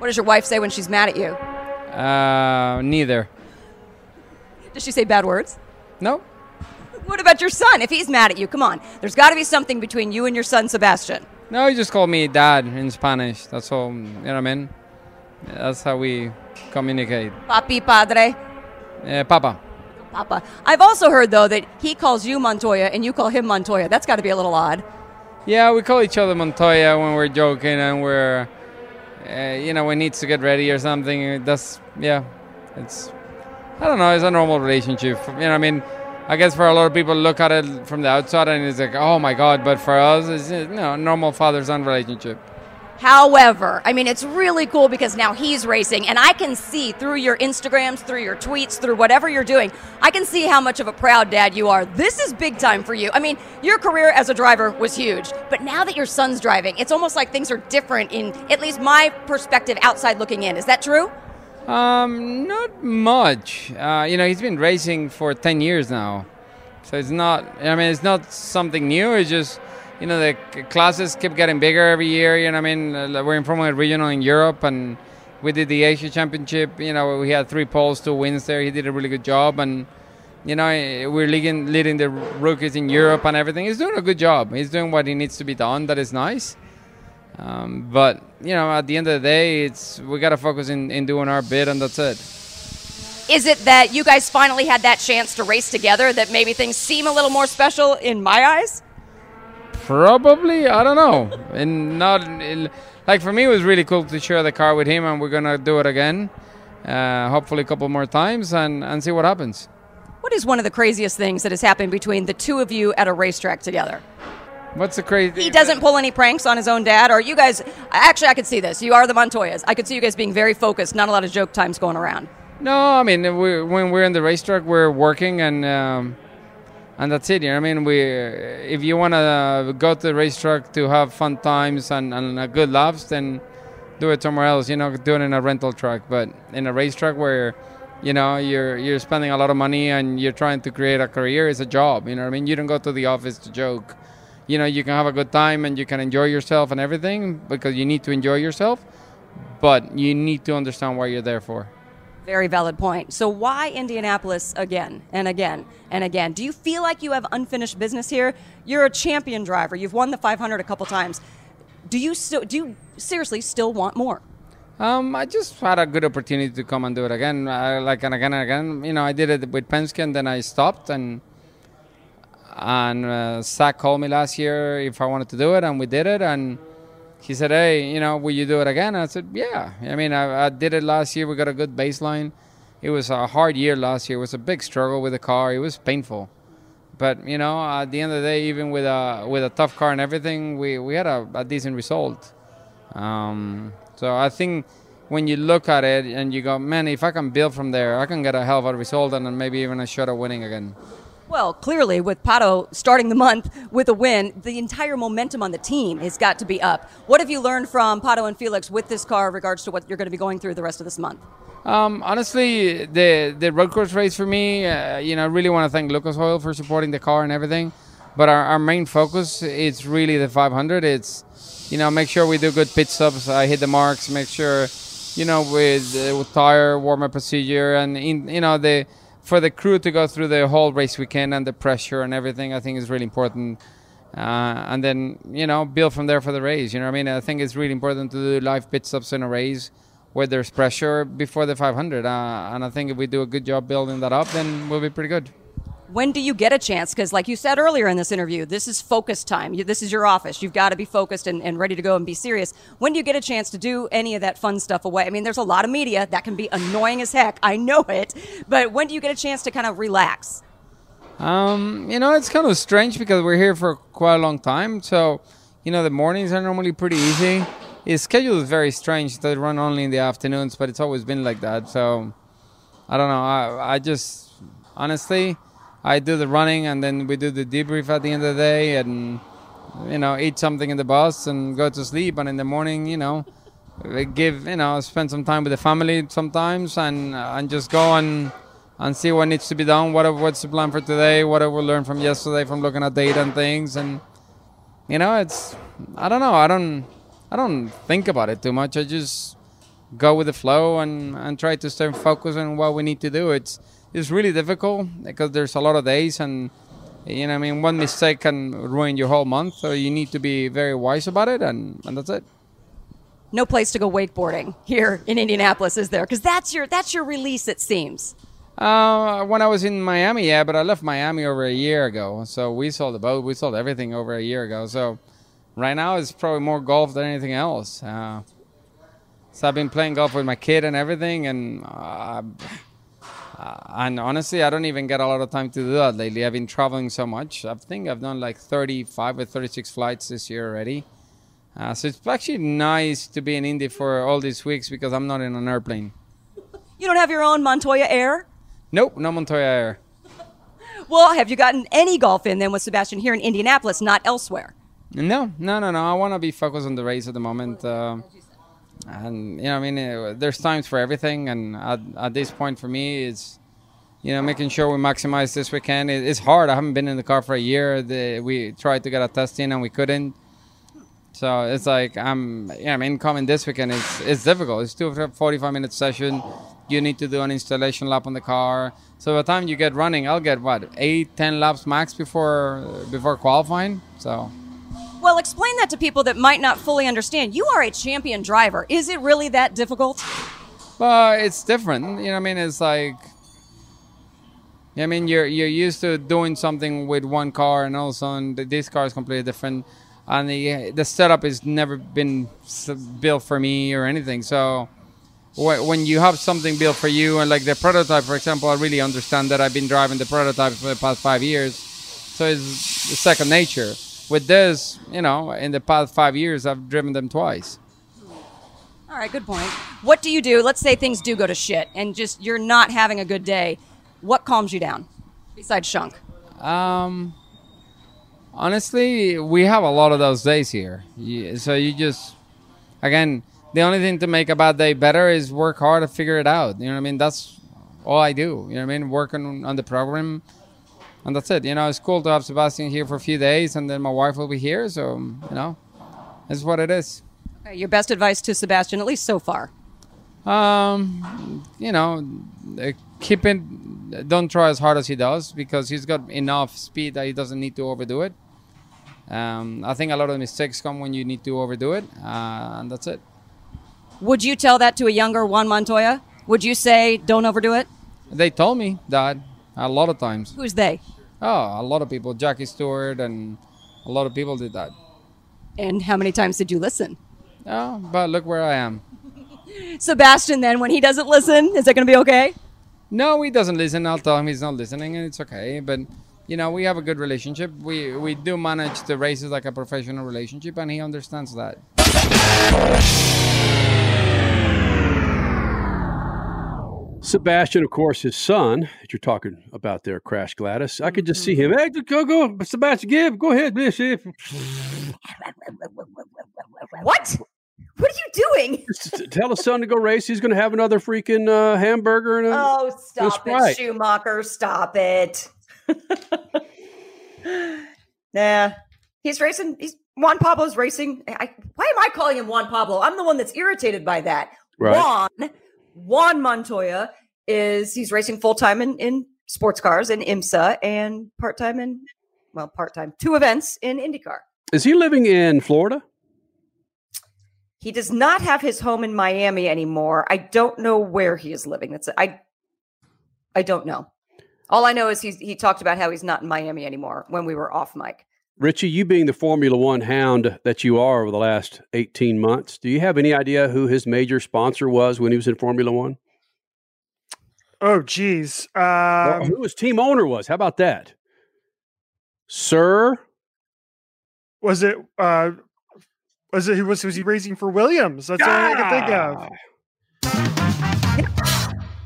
What does your wife say when she's mad at you? Uh, neither. Does she say bad words? No. What about your son? If he's mad at you, come on. There's got to be something between you and your son, Sebastian. No, he just called me dad in Spanish. That's all. You know what I mean? That's how we communicate. Papi, padre, Eh, Papa. papa. I've also heard though that he calls you Montoya and you call him Montoya. That's got to be a little odd. Yeah, we call each other Montoya when we're joking and we're, uh, you know, we need to get ready or something. That's yeah, it's. I don't know. It's a normal relationship. You know, I mean, I guess for a lot of people look at it from the outside and it's like, oh my god. But for us, it's you know, normal father-son relationship. However, I mean, it's really cool because now he's racing, and I can see through your Instagrams, through your tweets, through whatever you're doing, I can see how much of a proud dad you are. This is big time for you. I mean, your career as a driver was huge, but now that your son's driving, it's almost like things are different in at least my perspective outside looking in. Is that true? Um, not much. Uh, you know, he's been racing for 10 years now. So it's not, I mean, it's not something new. It's just, you know, the classes keep getting bigger every year. You know, I mean, Uh, we're in Formula Regional in Europe and we did the Asia Championship. You know, we had three poles, two wins there. He did a really good job. And, you know, eh, we're leading, leading the rookies in Europe and everything. He's doing a good job. He's doing what he needs to be done. That is nice. Um, but you know, at the end of the day, it's we got to focus in, in doing our bit, and that's it. Is it that you guys finally had that chance to race together that maybe things seem a little more special in my eyes? Probably, I don't know. And not like for me, it was really cool to share the car with him, and we're gonna do it again. Uh, hopefully, a couple more times, and and see what happens. What is one of the craziest things that has happened between the two of you at a racetrack together? What's the crazy? He doesn't pull any pranks on his own dad, or you guys. Actually, I could see this. You are the Montoyas. I could see you guys being very focused. Not a lot of joke times going around. No, I mean we, when we're in the racetrack, we're working and um, and that's it. You know, I mean, we if you want to go to the racetrack to have fun times and, and good laughs, then do it somewhere else. You know, do it in a rental truck. But in a racetrack where you know you're you're spending a lot of money and you're trying to create a career, it's a job. You know, what I mean, you don't go to the office to joke. You know, you can have a good time and you can enjoy yourself and everything because you need to enjoy yourself. But you need to understand what you're there for. Very valid point. So why Indianapolis again and again and again? Do you feel like you have unfinished business here? You're a champion driver. You've won the 500 a couple times. Do you still do you seriously still want more? Um, I just had a good opportunity to come and do it again, uh, like and again and again. You know, I did it with Penske, and then I stopped. And and uh, Zach called me last year if I wanted to do it, and we did it. And he said, "Hey, you know, will you do it again?" I said, "Yeah." I mean, I, I did it last year. We got a good baseline. It was a hard year last year. It was a big struggle with the car. It was painful. But you know, at the end of the day, even with a with a tough car and everything, we, we had a, a decent result. Um, so I think when you look at it and you go, man, if I can build from there, I can get a hell of a result and maybe even a shot at winning again. Well, clearly, with Pato starting the month with a win, the entire momentum on the team has got to be up. What have you learned from Pato and Felix with this car in regards to what you're going to be going through the rest of this month? Um, honestly, the the road course race for me, uh, you know, I really want to thank Lucas Oil for supporting the car and everything. But our, our main focus is really the 500. It's you know make sure we do good pit stops, I hit the marks, make sure you know with, uh, with tire warm up procedure and in, you know the for the crew to go through the whole race weekend and the pressure and everything. I think is really important. Uh, and then you know build from there for the race. You know I mean? I think it's really important to do live pit stops in a race where there's pressure before the 500. Uh, and I think if we do a good job building that up, then we'll be pretty good. When do you get a chance? Because, like you said earlier in this interview, this is focus time. You, this is your office. You've got to be focused and, and ready to go and be serious. When do you get a chance to do any of that fun stuff away? I mean, there's a lot of media that can be annoying as heck. I know it. But when do you get a chance to kind of relax? Um, you know, it's kind of strange because we're here for quite a long time. So, you know, the mornings are normally pretty easy. His schedule is very strange. They run only in the afternoons, but it's always been like that. So, I don't know. I, I just, honestly, I do the running and then we do the debrief at the end of the day and, you know, eat something in the bus and go to sleep. And in the morning, you know, give, you know, spend some time with the family sometimes and, and just go and, and see what needs to be done. What what's the plan for today? What have we learned from yesterday from looking at data and things? And you know, it's I don't know. I don't I don't think about it too much. I just go with the flow and and try to stay focused on what we need to do. It's it's really difficult because there's a lot of days and You know, I mean, one mistake can ruin your whole month, so you need to be very wise about it, and, and that's it. No place to go wakeboarding here in Indianapolis, is there? Because that's your that's your release, it seems. Uh, when I was in Miami, yeah, but I left Miami over a year ago, so we sold the boat, we sold everything over a year ago. So right now it's probably more golf than anything else. Uh, so I've been playing golf with my kid and everything, and uh, and honestly, I don't even get a lot of time to do that lately. I've been traveling so much. I think I've done like 35 or 36 flights this year already. Uh, so it's actually nice to be in Indy for all these weeks because I'm not in an airplane. You don't have your own Montoya Air? Nope, no Montoya Air. Well, have you gotten any golf in then with Sebastian here in Indianapolis, not elsewhere? No, no, no, no. I want to be focused on the race at the moment. Uh, and you know, I mean, uh, there's times for everything, and at, at this point for me, it's you know making sure we maximize this weekend. It, it's hard. I haven't been in the car for a year. The, we tried to get a test in and we couldn't. So it's like I'm, yeah, I mean, coming this weekend it's it's difficult. It's two 45 minute session. You need to do an installation lap on the car. So by the time you get running, I'll get what eight, ten laps max before before qualifying. So Well, explain that to people that might not fully understand. You are a champion driver. Is it really that difficult? Well, it's different. You know, I mean, it's like, I mean, you're you're used to doing something with one car, and all of a sudden this car is completely different, and the the setup has never been built for me or anything. So wh- when you have something built for you, and like the prototype, for example, I really understand that I've been driving the prototype for the past five years, so it's second nature. With this, you know, in the past five years, I've driven them twice. All right, good point. What do you do? Let's say things do go to shit and just you're not having a good day. What calms you down besides Shunk? Um, honestly, we have a lot of those days here. You, so you just, again, the only thing to make a bad day better is work hard to figure it out. You know what I mean? That's all I do. You know what I mean? Working on the program, and that's it. You know, it's cool to have Sebastian here for a few days, and then my wife will be here. So you know, it's what it is. Okay, your best advice to Sebastian, at least so far. Um, you know, uh, keep it. Don't try as hard as he does because he's got enough speed that he doesn't need to overdo it. Um, I think a lot of mistakes come when you need to overdo it, uh, and that's it. Would you tell that to a younger Juan Montoya? Would you say don't overdo it? They told me that a lot of times. Who's they? Oh, a lot of people. Jackie Stewart and a lot of people did that. And how many times did you listen? Oh, but look where I am. Sebastian, then, when he doesn't listen, is that going to be okay? No, he doesn't listen. I'll tell him he's not listening, and it's okay. But you know, we have a good relationship. We we do manage the races like a professional relationship, and he understands that. Sebastian, of course, his son that you're talking about there, Crash Gladys. I could just see him. Hey, go, go, Sebastian, give, go ahead, miss. If What? What are you doing? tell his son to go race. He's going to have another freaking uh, hamburger and a, Oh, and a stop it, Schumacher. Stop it. nah. He's racing. He's Juan Pablo's racing. I, why am I calling him Juan Pablo? I'm the one that's irritated by that. Right. Juan, Juan Montoya is he's racing full time in, in sports cars in IMSA and part time in well, part time, two events in IndyCar. Is he living in Florida? He does not have his home in Miami anymore. I don't know where he is living. That's I I don't know. All I know is he's he talked about how he's not in Miami anymore when we were off mic. Richie, you being the Formula One hound that you are over the last 18 months, do you have any idea who his major sponsor was when he was in Formula One? Oh, geez. Um, Or who his team owner was? How about that? Sir? was it? Uh, was it? Was was he racing for Williams? That's all I can think of.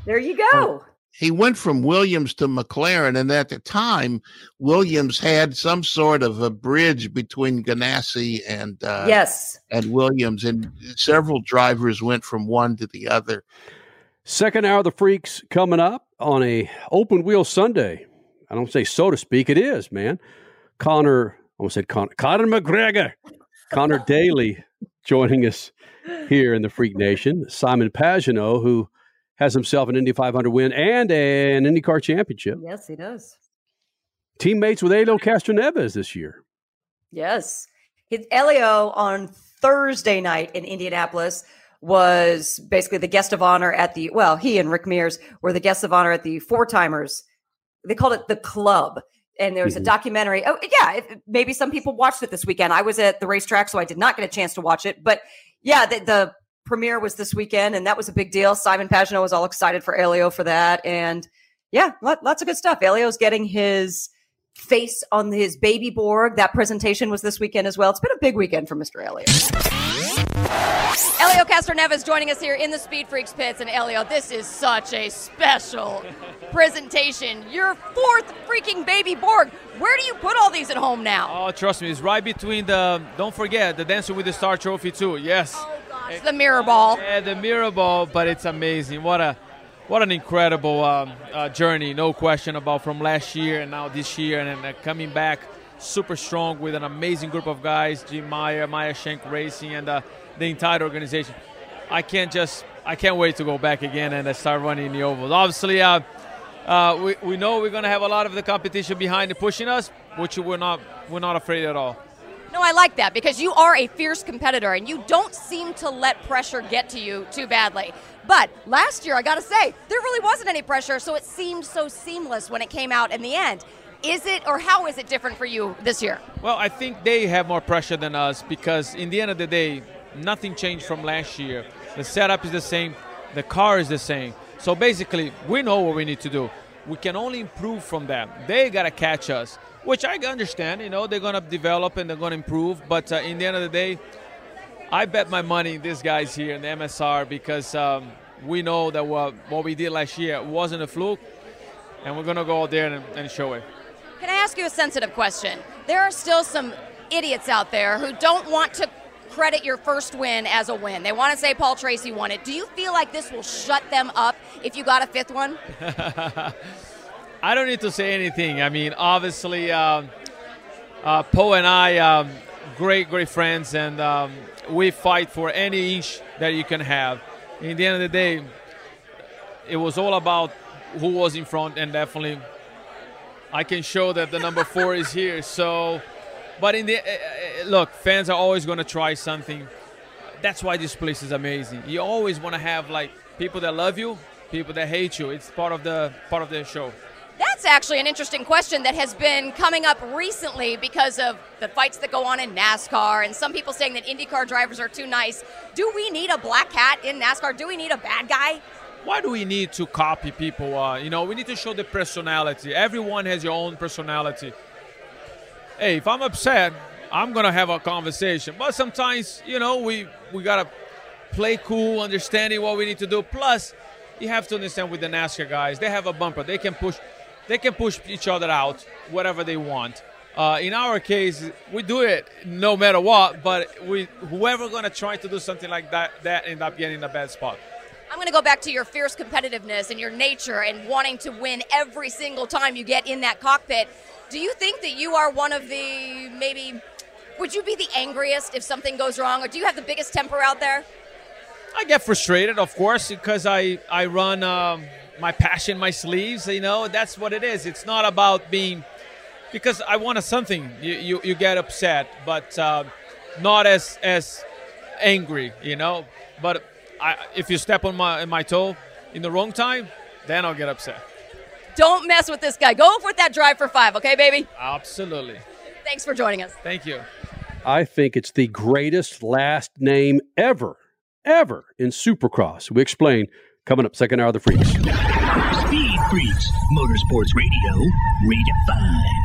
There you go. He went from Williams to McLaren, and at the time, Williams had some sort of a bridge between Ganassi and uh, yes, and Williams, and several drivers went from one to the other. Second hour of the freaks coming up on a open wheel Sunday. I don't say so to speak. It is, man. Connor, I almost said Connor, Connor McGregor, Connor Daly joining us here in the Freak Nation. Simon Pagenaud, who has himself an Indy 500 win and an IndyCar championship. Yes, he does. teammates with Elio Castroneves this year. Yes. His Elio on Thursday night in Indianapolis was basically the guest of honor at the well, he and Rick Mears were the guests of honor at the Four Timers. They called it the club. And there was Mhm. a documentary. Oh, yeah. Maybe some people watched it this weekend. I was at the racetrack, so I did not get a chance to watch it. But yeah, the, the premiere was this weekend, and that was a big deal. Simon Pagenaud was all excited for Elio for that. And yeah, lots of good stuff. Elio's getting his face on his baby Borg. That presentation was this weekend as well. It's been a big weekend for Mr. Elio. Elio Castroneves joining us here in the Speed Freaks pits. And Elio, this is such a special presentation. Your fourth freaking baby Borg. Where do you put all these at home now? Oh, trust me, it's right between the. Don't forget the Dancer with the Star trophy too. Yes. Oh, It's the mirror ball. Yeah, the mirror ball, but it's amazing. What a, what an incredible um, uh, journey, no question about from last year and now this year, and then uh, coming back super strong with an amazing group of guys, Jim Meyer, Maya Shank Racing, and uh, the entire organization. I can't just, I can't wait to go back again and uh, start running the ovals. Obviously, uh, uh, we, we know we're going to have a lot of the competition behind and pushing us, which we're not, we're not afraid at all. No, I like that because you are a fierce competitor and you don't seem to let pressure get to you too badly. But last year, I got to say, there really wasn't any pressure, so it seemed so seamless when it came out in the end. Is it, or how is it different for you this year? Well, I think they have more pressure than us because, in the end of the day, nothing changed from last year. The setup is the same, the car is the same. So basically, we know what we need to do. We can only improve from that. They got to catch us, which I understand. You know, they're going to develop and they're going to improve. But uh, in the end of the day, I bet my money these guys here in the MSR because um, we know that what, what we did last year wasn't a fluke, and we're going to go out there and, and show it. Can I ask you a sensitive question? There are still some idiots out there who don't want to credit your first win as a win. They want to say Paul Tracy won it. Do you feel like this will shut them up if you got a fifth one? I don't need to say anything. I mean, obviously, um, uh, Poe and I, um, great, great friends, and um, we fight for any inch that you can have. In the end of the day, it was all about who was in front, and definitely, I can show that the number four is here. So, but in the uh, uh, look, fans are always going to try something. That's why this place is amazing. You always want to have like people that love you, people that hate you. It's part of the part of the show. That's actually an interesting question that has been coming up recently because of the fights that go on in NASCAR and some people saying that IndyCar drivers are too nice. Do we need a black hat in NASCAR? Do we need a bad guy? Why do we need to copy people? Uh, you know, we need to show the personality. Everyone has your own personality. Hey, if I'm upset, I'm gonna have a conversation. But sometimes, you know, we we gotta play cool, understanding what we need to do. Plus, you have to understand with the NASCAR guys, they have a bumper. They can push, they can push each other out, whatever they want. Uh, in our case, we do it no matter what. But we, whoever gonna try to do something like that, that end up getting in a bad spot. I'm going to go back to your fierce competitiveness and your nature and wanting to win every single time you get in that cockpit. Do you think that you are one of the maybe would you be the angriest if something goes wrong or do you have the biggest temper out there? I get frustrated, of course, because I I run um, my passion, my sleeves. You know, that's what it is. It's not about being because I wanted something. You you, you get upset, but uh, not as as angry. You know, but I, if you step on my in my toe in the wrong time, then I'll get upset. Don't mess with this guy. Go with that drive for 5, okay, baby? Absolutely. Thanks for joining us. Thank you. I think it's the greatest last name ever, ever in Supercross. We explain coming up second hour of the Freaks. Speed Freaks, Motorsports Radio, redefined.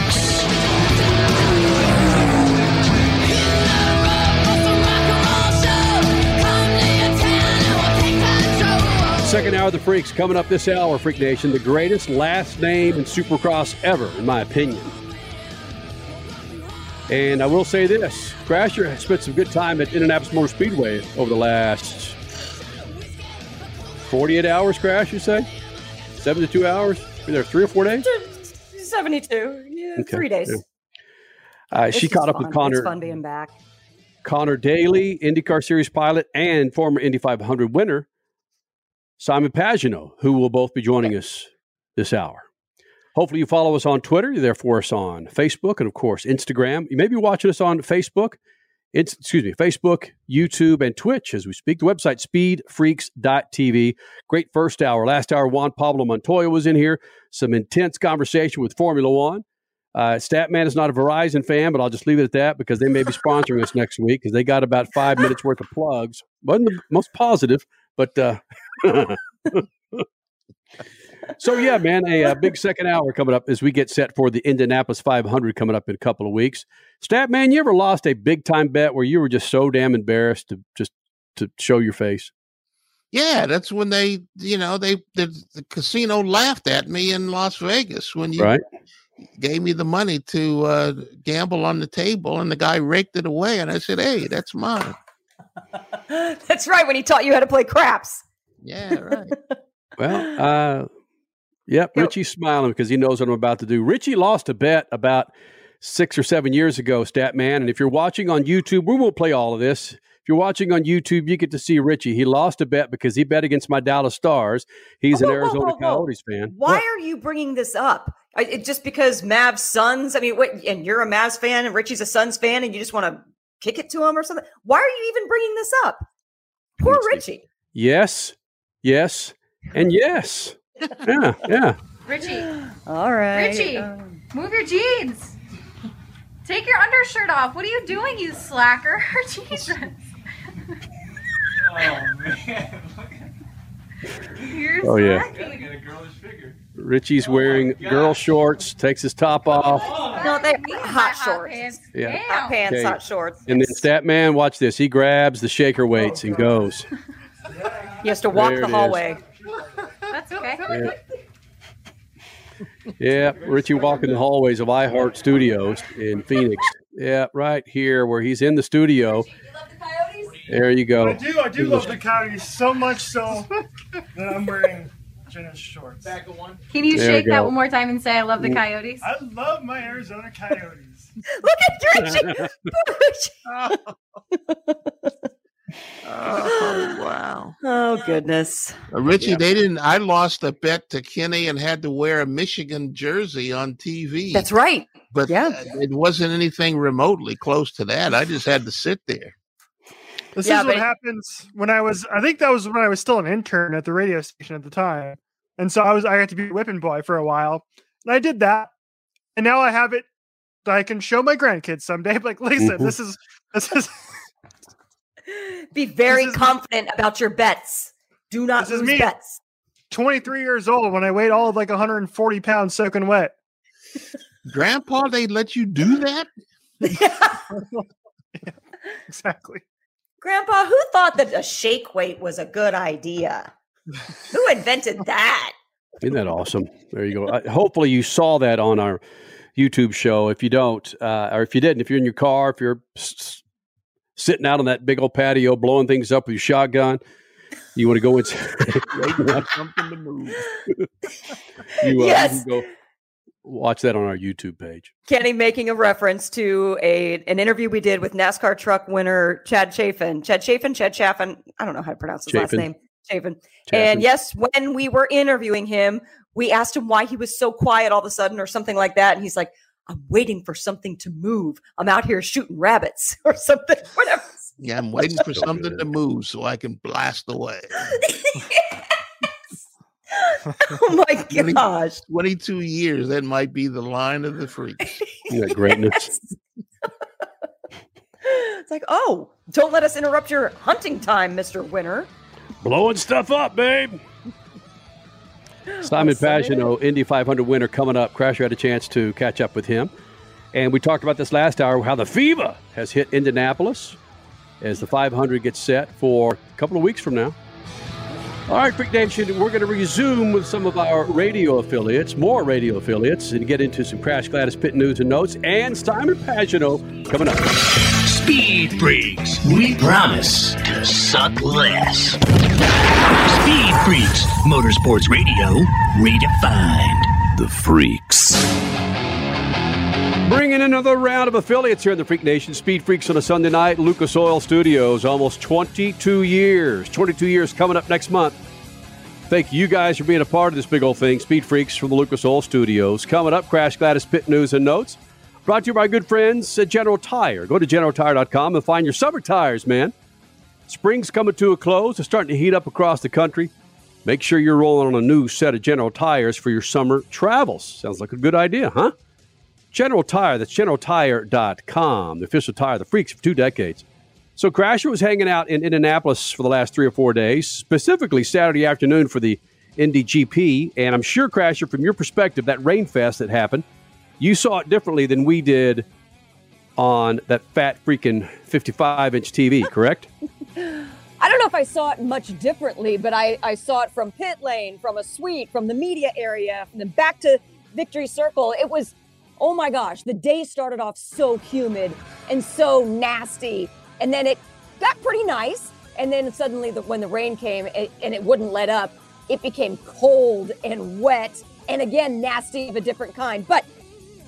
Second hour of the Freaks coming up this hour, Freak Nation. The greatest last name in Supercross ever, in my opinion. And I will say this Crasher has spent some good time at Indianapolis Motor Speedway over the last 48 hours, Crash, you say? 72 hours? Been there three or four days? 72. Yeah, Okay, three days. yeah. Uh, she caught up fun. with Connor. It's fun being back. Connor Daly, IndyCar Series pilot, and former Indy 500 winner, Simon Pagenaud, who will both be joining us this hour. Hopefully, you follow us on Twitter. You're there for us on Facebook and, of course, Instagram. You may be watching us on Facebook, it's, excuse me, Facebook, YouTube, and Twitch as we speak. The website, speedfreaks.tv. Great first hour. Last hour, Juan Pablo Montoya was in here. Some intense conversation with Formula One. Uh, Statman is not a Verizon fan, but I'll just leave it at that because they may be sponsoring us next week because they got about five minutes worth of plugs. Wasn't the most positive, but uh, so yeah, man, a, uh big second hour coming up as we get set for the Indianapolis 500 coming up in a couple of weeks. Stat man, you ever lost a big time bet where you were just so damn embarrassed to just to show your face? Yeah, that's when they, you know, they the, the casino laughed at me in Las Vegas when you Right. gave me the money to uh, gamble on the table, and the guy raked it away, and I said, "Hey, that's mine." That's right. When he taught you how to play craps. Yeah, right. Well, uh, yep, Richie's smiling because he knows what I'm about to do. Richie lost a bet about six or seven years ago, Statman. And if you're watching on YouTube, we won't play all of this. If you're watching on YouTube, you get to see Richie. He lost a bet because he bet against my Dallas Stars. He's Whoa, an whoa, Arizona whoa, whoa. Coyotes fan. Why are you bringing this up? I, it, just because Mavs Suns? I mean, what? And you're a Mavs fan, and Richie's a Suns fan, and you just want to kick it to him or something? Why are you even bringing this up? Poor Richie. Yes, yes, and yes. Yeah, yeah. Richie. All right. Richie, uh, move your jeans. Take your undershirt off. What are you doing, you slacker? Jesus. Oh man. You're Oh, yeah. slacking. Richie's wearing girl shorts, takes his top off. No, they hot shorts. Yeah. Hot pants, Okay. hot shorts. And then Statman, watch this. He grabs the shaker weights and oh, goes. He has to walk There the hallway. That's okay. Yeah. Yeah, Richie walking the hallways of iHeart Studios in Phoenix. Yeah, right here where he's in the studio. You love the coyotes? there you go. I do. I do love the Coyotes so much so that I'm wearing Jenna's shorts. Back of one. Can you There shake we that one more time and say I love the mm. Coyotes? I love my Arizona Coyotes. Look at Richie. Oh wow! Oh goodness. Uh, Richie, they didn't. I lost a bet to Kenny and had to wear a Michigan jersey on TV. That's right. But yeah, it wasn't anything remotely close to that. I just had to sit there. This Yeah, is what happens when I was. I think that was when I was still an intern at the radio station at the time, and so I was. I had to be whipping boy for a while, and I did that, and now I have it that I can show my grandkids someday. Like, listen, Mhm. this is this is Be very confident about your bets. Do not this is lose me. bets. 23 years old when I weighed all of like 140 pounds soaking wet. Grandpa, they let you do that? exactly. Grandpa, who thought that a shake weight was a good idea? Who invented that? Isn't that awesome? There you go. Uh, hopefully, you saw that on our YouTube show. If you don't, uh, or if you didn't, if you're in your car, if you're s- s- sitting out on that big old patio blowing things up with your shotgun, you want to go inside. Waiting something to move. you, uh, you Yes. can go watch that on our YouTube page. Kenny making a reference to a an interview we did with NASCAR truck winner Chad Chafin. Chad Chafin, Chad Chaffin. I don't know how to pronounce his last name. Chafin. Chaffin. And yes, when we were interviewing him, we asked him why he was so quiet all of a sudden or something like that. And he's like, I'm waiting for something to move. I'm out here shooting rabbits or something, whatever. Yeah, I'm waiting for something to move so I can blast away. oh my gosh. 22 years, that might be the line of the freaks. Isn't that greatness? It's like, oh, don't let us interrupt your hunting time, Mr. Winner. Blowing stuff up, babe. Simon Pagenaud, Indy 500 winner, coming up. Crasher had a chance to catch up with him. And we talked about this last hour how the FIVA has hit Indianapolis as the 500 gets set for a couple of weeks from now. All right, Freak Nation, we're going to resume with some of our radio affiliates, more radio affiliates, and get into some Crash Gladys Pit news and notes and Simon Pagenaud coming up. Speed Freaks, we promise to suck less. Speed Freaks, Motorsports Radio, redefined. The Freaks. Bringing another round of affiliates here in the Freak Nation. Speed Freaks on a Sunday night. Lucas Oil Studios, almost 22 years. 22 years coming up next month. Thank you guys for being a part of this big old thing. Speed Freaks from the Lucas Oil Studios. Coming up, Crash Gladys Pit News and Notes. Brought to you by good friends at General Tire. Go to generaltire.com and find your summer tires, man. Spring's coming to a close. It's starting to heat up across the country. Make sure you're rolling on a new set of General Tires for your summer travels. Sounds like a good idea, huh? General Tire, that's generaltire.com, the official tire of the freaks for two decades. So Crasher was hanging out in Indianapolis for the last three or four days, specifically Saturday afternoon for the Indy GP. And I'm sure, Crasher, from your perspective, that rain fest that happened, you saw it differently than we did on that fat freaking 55 inch TV, correct? I don't know if I saw it much differently, but I, I saw it from pit lane, from a suite, from the media area, from then back to Victory Circle. It was, oh my gosh, the day started off so humid and so nasty. And then it got pretty nice. And then suddenly, the, when the rain came it, and it wouldn't let up, it became cold and wet and again, nasty of a different kind. But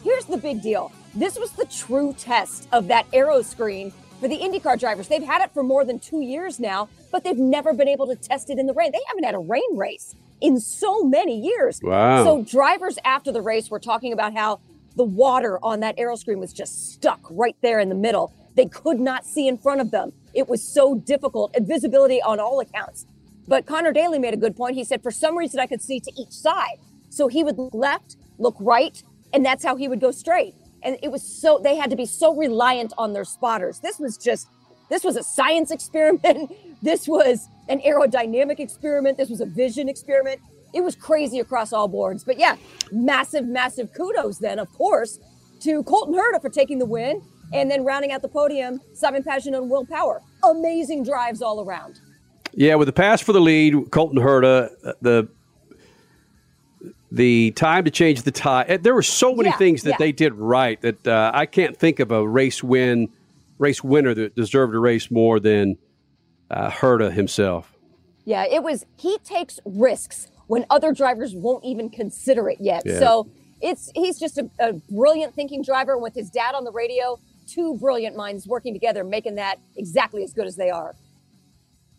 here's the big deal this was the true test of that aeroscreen for the IndyCar drivers. They've had it for more than two years now, but they've never been able to test it in the rain. They haven't had a rain race in so many years. Wow. So drivers after the race were talking about how the water on that aeroscreen was just stuck right there in the middle. They could not see in front of them. It was so difficult and visibility on all accounts. But Connor Daly made a good point. He said, for some reason, I could see to each side. So he would look left, look right, and that's how he would go straight. And it was so, they had to be so reliant on their spotters. This was just, this was a science experiment. this was an aerodynamic experiment. This was a vision experiment. It was crazy across all boards. But yeah, massive, massive kudos then, of course, to Colton Herta for taking the win. And then rounding out the podium, Simon Pagenaud and Will Power. Amazing drives all around. Yeah, with the pass for the lead, Colton Herta, uh, the the time to change the tie. There were so many Yeah, things that yeah. they did right that uh, I can't think of a race win, race winner that deserved a race more than uh, Herta himself. Yeah, it was. He takes risks when other drivers won't even consider it yet. Yeah. So it's he's just a, a brilliant thinking driver. With his dad on the radio, two brilliant minds working together, making that exactly as good as they are.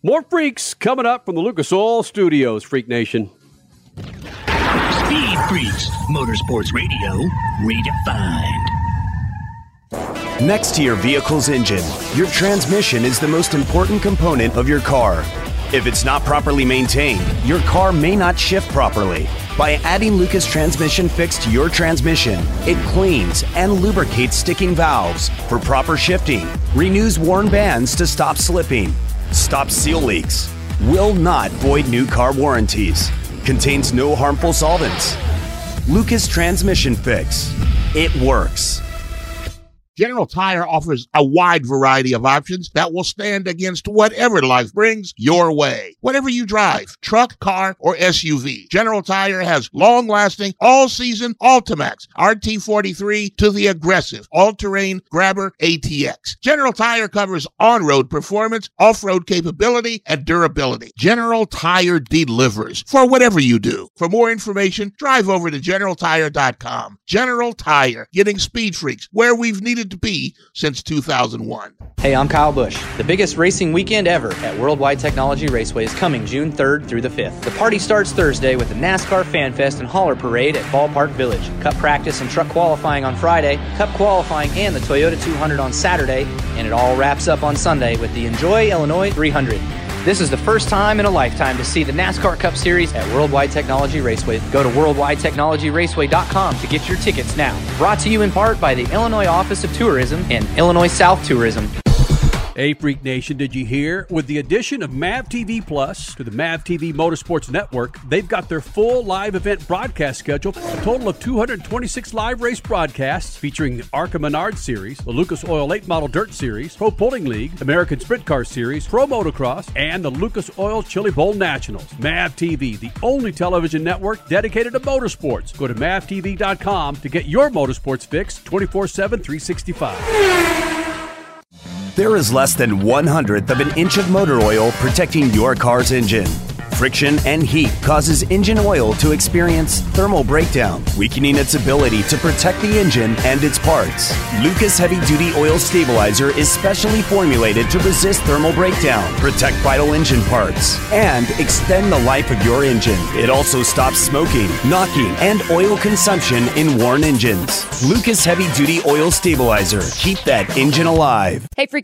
More freaks coming up from the Lucas Oil Studios, Freak Nation. Speed Freaks, Motorsports Radio, redefined. Next to your vehicle's engine, your transmission is the most important component of your car. If it's not properly maintained, your car may not shift properly. By adding Lucas Transmission Fix to your transmission, it cleans and lubricates sticking valves for proper shifting, renews worn bands to stop slipping, stops seal leaks, will not void new car warranties, contains no harmful solvents. Lucas Transmission Fix. It works. General Tire offers a wide variety of options that will stand against whatever life brings your way. Whatever you drive, truck, car, or SUV, General Tire has long lasting, all season Ultimax RT43 to the aggressive all terrain Grabber ATX. General Tire covers on road performance, off road capability, and durability. General Tire delivers for whatever you do. For more information, drive over to generaltire.com. General Tire, getting speed freaks where we've needed to be since 2001. Hey, I'm Kyle Busch. The biggest racing weekend ever at Worldwide Technology Raceway is coming June 3rd through the 5th. The party starts Thursday with the NASCAR Fan Fest and Hauler Parade at Ballpark Village. Cup practice and truck qualifying on Friday, Cup qualifying and the Toyota 200 on Saturday, and it all wraps up on Sunday with the Enjoy Illinois 300. This is the first time in a lifetime to see the NASCAR Cup Series at Worldwide Technology Raceway. Go to worldwidetechnologyraceway.com to get your tickets now. Brought to you in part by the Illinois Office of Tourism and Illinois South Tourism. Hey, Freak Nation, did you hear? With the addition of MAV TV Plus to the MAV TV Motorsports Network, they've got their full live event broadcast schedule, a total of 226 live race broadcasts featuring the ARCA Menard Series, the Lucas Oil Late Model Dirt Series, Pro Pulling League, American Sprint Car Series, Pro Motocross, and the Lucas Oil Chili Bowl Nationals. MAV TV, the only television network dedicated to motorsports. Go to mavtv.com to get your motorsports fix 24 7, 365. There is less than one hundredth of an inch of motor oil protecting your car's engine. Friction and heat causes engine oil to experience thermal breakdown, weakening its ability to protect the engine and its parts. Lucas Heavy Duty Oil Stabilizer is specially formulated to resist thermal breakdown, protect vital engine parts, and extend the life of your engine. It also stops smoking, knocking, and oil consumption in worn engines. Lucas Heavy Duty Oil Stabilizer. Keep that engine alive. Hey, Freak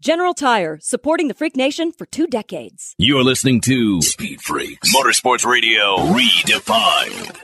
General Tire, supporting the Freak Nation for two decades. You're listening to Speed Freaks Motorsports Radio Redefined.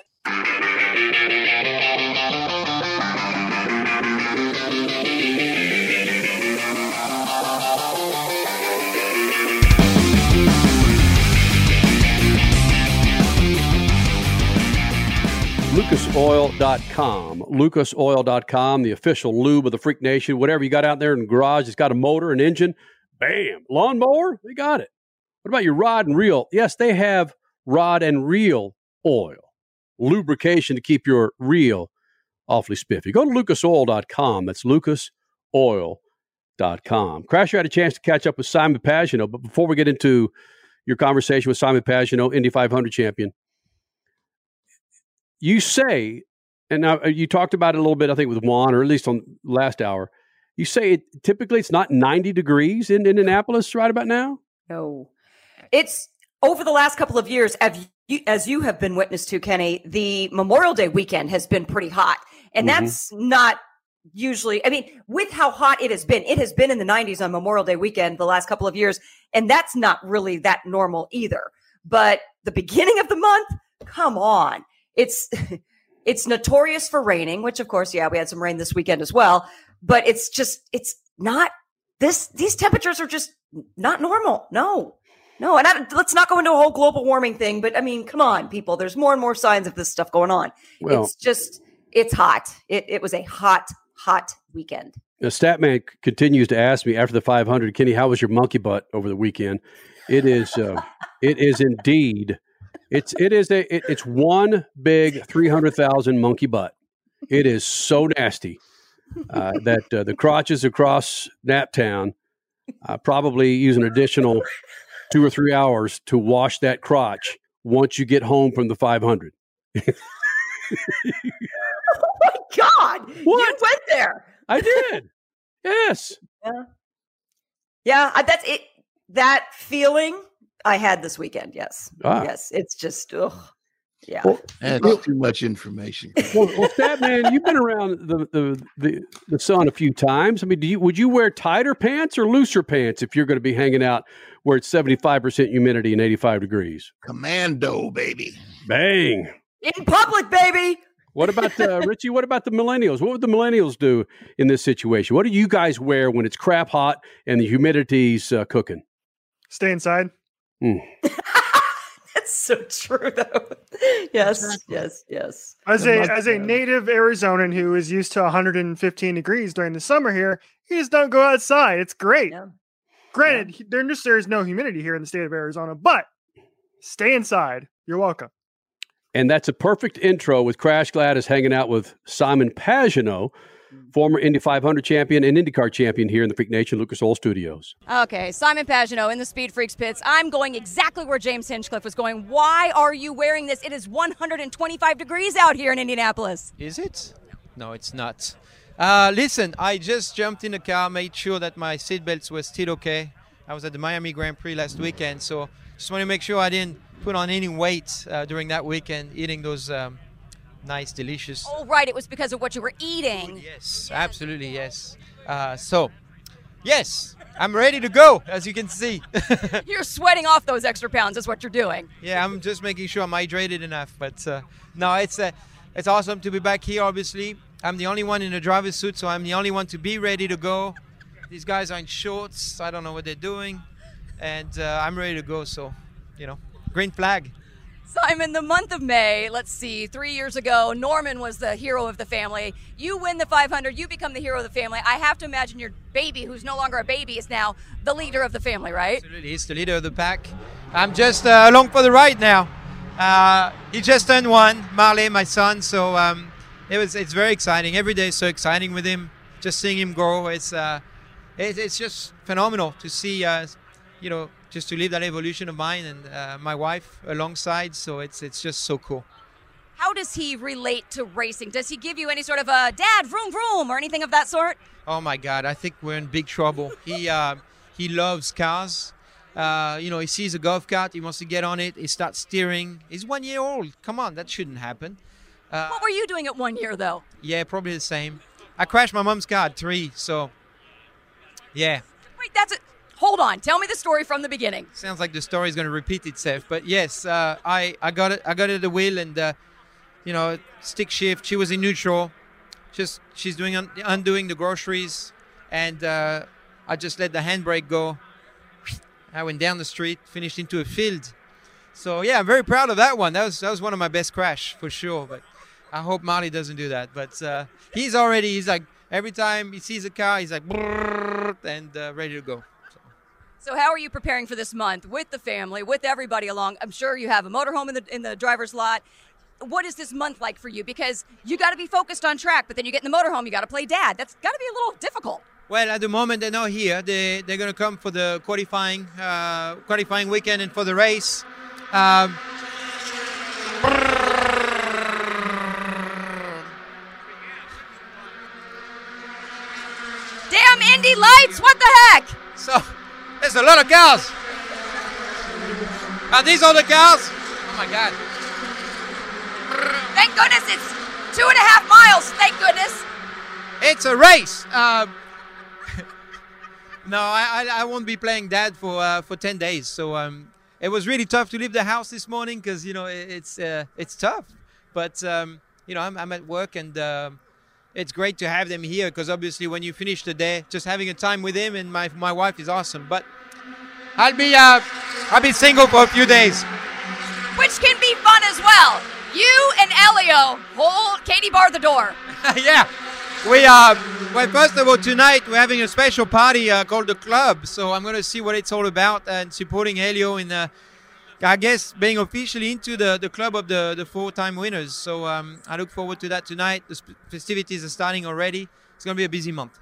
lucasoil.com. Lucasoil.com, the official lube of the Freak Nation. Whatever you got out there in the garage, it's got a motor, an engine. Bam. Lawnmower, they got it. What about your rod and reel? Yes, they have rod and reel oil, lubrication to keep your reel awfully spiffy. Go to lucasoil.com. That's lucasoil.com. Crasher had a chance to catch up with Simon Pagenaud, but before we get into your conversation with Simon Pagenaud, Indy 500 champion, you say, and now uh, you talked about it a little bit, I think, with Juan, or at least on last hour. You say it, typically it's not 90 degrees in Indianapolis right about now? No. It's over the last couple of years, as you, as you have been witness to, Kenny, the Memorial Day weekend has been pretty hot. And Mm-hmm. that's not usually, I mean, with how hot it has been, it has been in the 90s on Memorial Day weekend the last couple of years. And that's not really that normal either. But the beginning of the month, come on. It's, it's notorious for raining, which of course, yeah, we had some rain this weekend as well. But it's just, it's not this, these temperatures are just not normal. No. No, and I, let's not go into a whole global warming thing, but I mean, come on, people. There's more and more signs of this stuff going on. Well- it's just, it's hot. It, it was a hot, hot weekend. The Statman continues to ask me after the 500, Kenny, how was your monkey butt over the weekend? It is, uh, it is indeed, it's it is a it, it's one big 300,000 monkey butt. It is so nasty uh, that uh, the crotches across Naptown uh, probably use an additional two or three hours to wash that crotch once you get home from the 500. Oh my God. You went there. I did. Yes. Yeah. Yeah. That's it. That feeling I had this weekend. Yes. Ah. Yes. It's just, ugh. Yeah. That's too much information. well, well Statman, you've been around the, the the the sun a few times. I mean, do you would you wear tighter pants or looser pants if you're going to be hanging out where it's 75% humidity and 85 degrees? Commando, baby. Bang. In public, baby. What about uh, Richie? What about the millennials? What would the millennials do in this situation? What do you guys wear when it's crap hot and the humidity's uh, cooking? Stay inside. Mm. That's so true, though. yes. Yes. Yes. As a as a native Arizonan who is used to 115 degrees during the summer here, you just don't go outside. It's great. Granted, he- there just there is no humidity here in the state of Arizona, but stay inside. You're welcome. And that's a perfect intro with Crash Gladys hanging out with Simon Pagenaud, former Indy 500 champion and IndyCar champion here in the Freak Nation Lucas Oil Studios. Okay, Simon Pagenaud in the Speed Freaks pits. I'm going exactly where James Hinchcliffe was going. Why are you wearing this? It is 125 degrees out here in Indianapolis. Is it? No, it's not. Uh, listen, I just jumped in the car, made sure that my seatbelts were still okay. I was at the Miami Grand Prix last weekend, so just want to make sure I didn't put on any weight uh, during that weekend eating those um, nice, delicious. Oh, right. It was because of what you were eating. Yes, absolutely, yes. Uh, so, yes, I'm ready to go, as you can see. You're sweating off those extra pounds. Is what you're doing. yeah, I'm just making sure I'm hydrated enough. But uh, no, it's uh, it's awesome to be back here. Obviously, I'm the only one in a driver's suit, so I'm the only one to be ready to go. These guys are in shorts. I don't know what they're doing, and uh, I'm ready to go. So, you know, green flag. Simon, the month of May, let's see, three years ago, Norman was the hero of the family. You win the 500, you become the hero of the family. I have to imagine your baby, who's no longer a baby, is now the leader of the family, right? Absolutely, he's the leader of the pack. I'm just uh, along for the ride now. Uh, he just turned one, Marley, my son. So um, it was it's very exciting. Every day is so exciting with him. Just seeing him grow, it's uh, it, it's just phenomenal to see. Uh, you know, just to live that evolution of mine and uh, my wife alongside. So it's it's just so cool. How does he relate to racing? Does he give you any sort of a dad, vroom, vroom, or anything of that sort? Oh my God, I think we're in big trouble. He uh, he loves cars. Uh, you know, he sees a golf cart, he wants to get on it. He starts steering. He's one year old. Come on, that shouldn't happen. Uh, what were you doing at one year, though? Yeah, probably the same. I crashed my mom's car at three, so yeah. Wait, that's it. Hold on. Tell me the story from the beginning. Sounds like the story is going to repeat itself, but yes, uh, I I got it. I got it at the wheel, and uh, you know, stick shift. She was in neutral. Just she's doing un- undoing the groceries, and uh, I just let the handbrake go. I went down the street, finished into a field. So yeah, I'm very proud of that one. That was that was one of my best crash for sure. But I hope Marley doesn't do that. But uh, he's already he's like every time he sees a car, he's like and uh, ready to go. So, how are you preparing for this month with the family, with everybody along? I'm sure you have a motorhome in the in the driver's lot. What is this month like for you? Because you got to be focused on track, but then you get in the motorhome, you got to play dad. That's got to be a little difficult. Well, at the moment they're not here. They they're gonna come for the qualifying uh, qualifying weekend and for the race. Um, Damn Indy lights! What the heck? So there's a lot of cars. Are these all the cars? Oh my God! Thank goodness it's two and a half miles. Thank goodness. It's a race. Um, no, I, I I won't be playing dad for uh, for ten days. So um, it was really tough to leave the house this morning because you know it, it's uh, it's tough. But um, you know I'm, I'm at work and um, it's great to have them here because obviously when you finish the day, just having a time with him and my my wife is awesome. But I'll be uh, I'll be single for a few days. Which can be fun as well. You and Elio hold Katie bar the door. yeah. We uh, well, first of all, tonight we're having a special party uh, called the Club. So I'm going to see what it's all about and supporting Elio in, uh, I guess, being officially into the, the club of the, the four-time winners. So um, I look forward to that tonight. The festivities are starting already. It's going to be a busy month.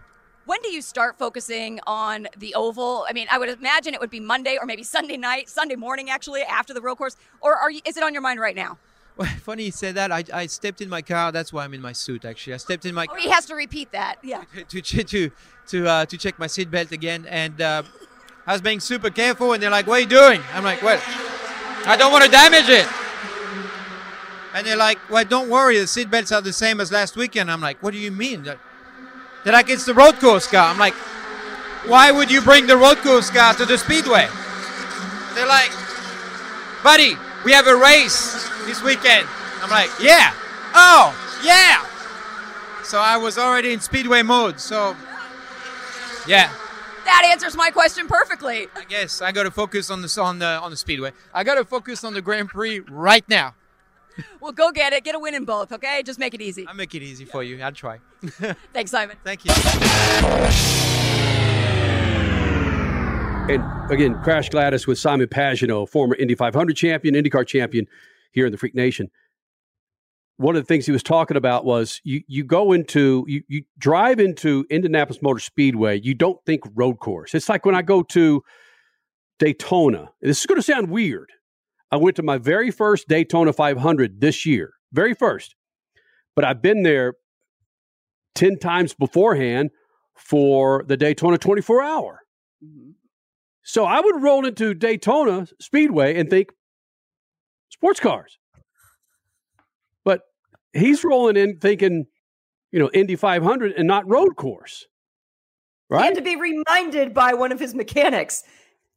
When do you start focusing on the oval? I mean, I would imagine it would be Monday or maybe Sunday night, Sunday morning actually after the road course. Or are you, is it on your mind right now? Well, funny you said that. I, I stepped in my car. That's why I'm in my suit. Actually, I stepped in my Oh, he has to repeat that. Yeah. to to to to, uh, to check my seatbelt again, and uh, I was being super careful. And they're like, "What are you doing?" I'm like, "Well, I don't want to damage it." And they're like, "Well, don't worry. The seatbelts are the same as last weekend." I'm like, "What do you mean?" They're like, "It's the road course car." I'm like, "Why would you bring the road course car to the speedway?" They're like, "Buddy, we have a race this weekend." I'm like, "Yeah." Oh, yeah. So I was already in speedway mode. So yeah, That answers my question perfectly. I guess I got to focus on the on the on the speedway. I got to focus on the Grand Prix right now. Well, go get it. Get a win in both, okay? Just make it easy. I'll make it easy for you. I'll try. Thanks, Simon. Thank you. And again, Crash Gladys with Simon Pagenaud, former Indy 500 champion, IndyCar champion here in the Freak Nation. One of the things he was talking about was you you go into you you drive into Indianapolis Motor Speedway, you don't think road course. It's like when I go to Daytona. This is going to sound weird. I went to my very first Daytona 500 this year, very first. But I've been there 10 times beforehand for the Daytona 24 hour. Mm-hmm. So I would roll into Daytona Speedway and think sports cars. He's rolling in thinking, you know, Indy 500 and not road course. Right. And to be reminded by one of his mechanics,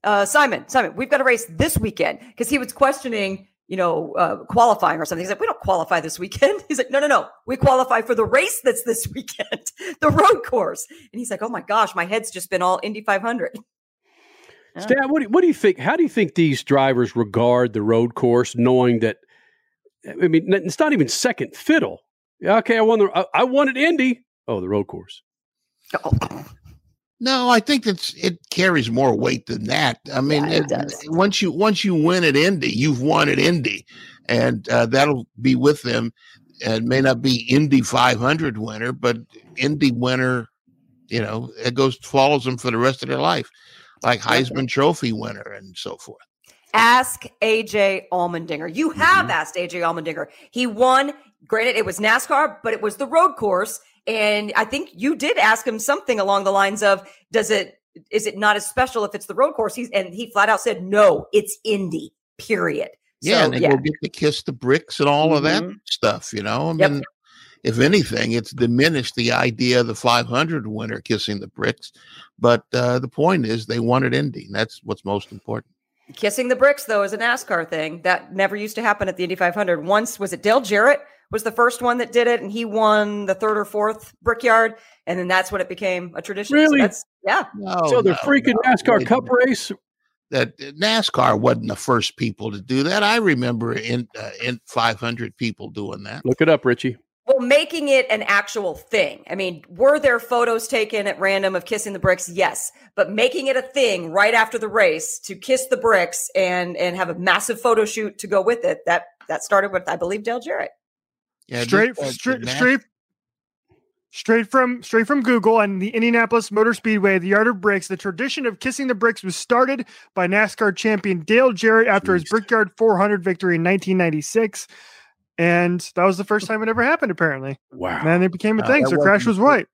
uh, Simon. Simon, we've got a race this weekend because he was questioning, you know, uh, qualifying or something. He's like, we don't qualify this weekend. He's like, no, no, no, we qualify for the race that's this weekend, the road course. And he's like, oh my gosh, my head's just been all Indy 500. Stan, what do, what do you think? How do you think these drivers regard the road course, knowing that? I mean, it's not even second fiddle. Yeah, okay, I won the. I, I wanted Indy. Oh, the road course. No, I think it's it carries more weight than that. I mean, it, once you once you win at Indy, you've won at Indy, and uh, that'll be with them. It may not be Indy 500 winner, but Indy winner, you know, it goes follows them for the rest of their life, like Heisman Trophy winner and so forth. Ask AJ Allmendinger. You have asked AJ Allmendinger. He won. Granted, it was NASCAR, but it was the road course. And I think you did ask him something along the lines of, does it, is it not as special if it's the road course? He's, and he flat out said, no, it's Indy, period. Yeah, So, and they go get to kiss the bricks and all of that Mhm. stuff. You know, I Yep. mean, if anything, it's diminished the idea of the 500 winner kissing the bricks. But uh, the point is, they wanted Indy. And that's what's most important. Kissing the bricks, though, is a NASCAR thing that never used to happen at the Indy 500. Once was it Dale Jarrett was the first one that did it, and he won the third or fourth Brickyard, and then that's when it became a tradition. So Really? that's, yeah. so the no, freaking no, NASCAR wait Cup race. That NASCAR wasn't the first people to do that. I remember in uh, in 500 people doing that. Look it up, Richie. Well, making it an actual thing. I mean, were there photos taken at random of kissing the bricks? Yes, but making it a thing right after the race to kiss the bricks and and have a massive photo shoot to go with it. That that started with I believe Dale Jarrett. Yeah, straight, this- uh, straight, straight, straight from straight from Google and the Indianapolis Motor Speedway, the Yard of Bricks. The tradition of kissing the bricks was started by NASCAR champion Dale Jarrett after his Brickyard 400 victory in 1996, and that was the first time it ever happened. Apparently, wow, and it became a No, thing. that So Crash wasn't was the right.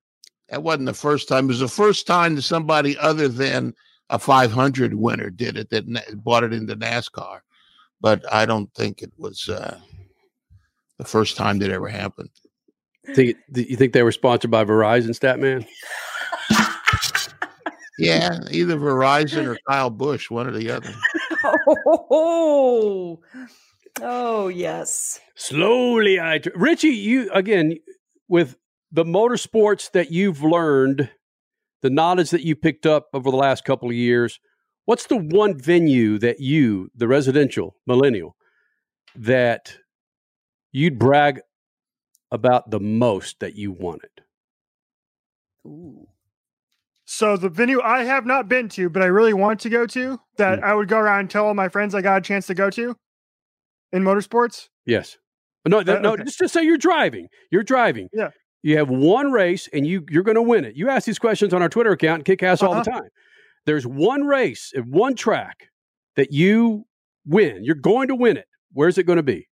That wasn't the first time. It was the first time that somebody other than a 500 winner did it that na- brought it into NASCAR. But I don't think it was uh, the first time that ever happened. Think you think they were sponsored by Verizon, Statman? Yeah, either Verizon or Kyle Busch, one or the other. Oh, oh yes. Slowly, I tr- Richie, you again with the motorsports that you've learned, the knowledge that you picked up over the last couple of years. What's the one venue that you, the residential millennial, that you'd brag about the most that you wanted? Ooh. So the venue I have not been to, but I really want to go to, that Hmm. I would go around and tell all my friends I got a chance to go to in motorsports. Yes. No, no, Uh, no okay. just just say you're driving. You're driving. Yeah. You have one race and you you're going to win it. You ask these questions on our Twitter account, Kickass all the Uh-huh. time. There's one race and one track that you win. You're going to win it. Where's it going to be?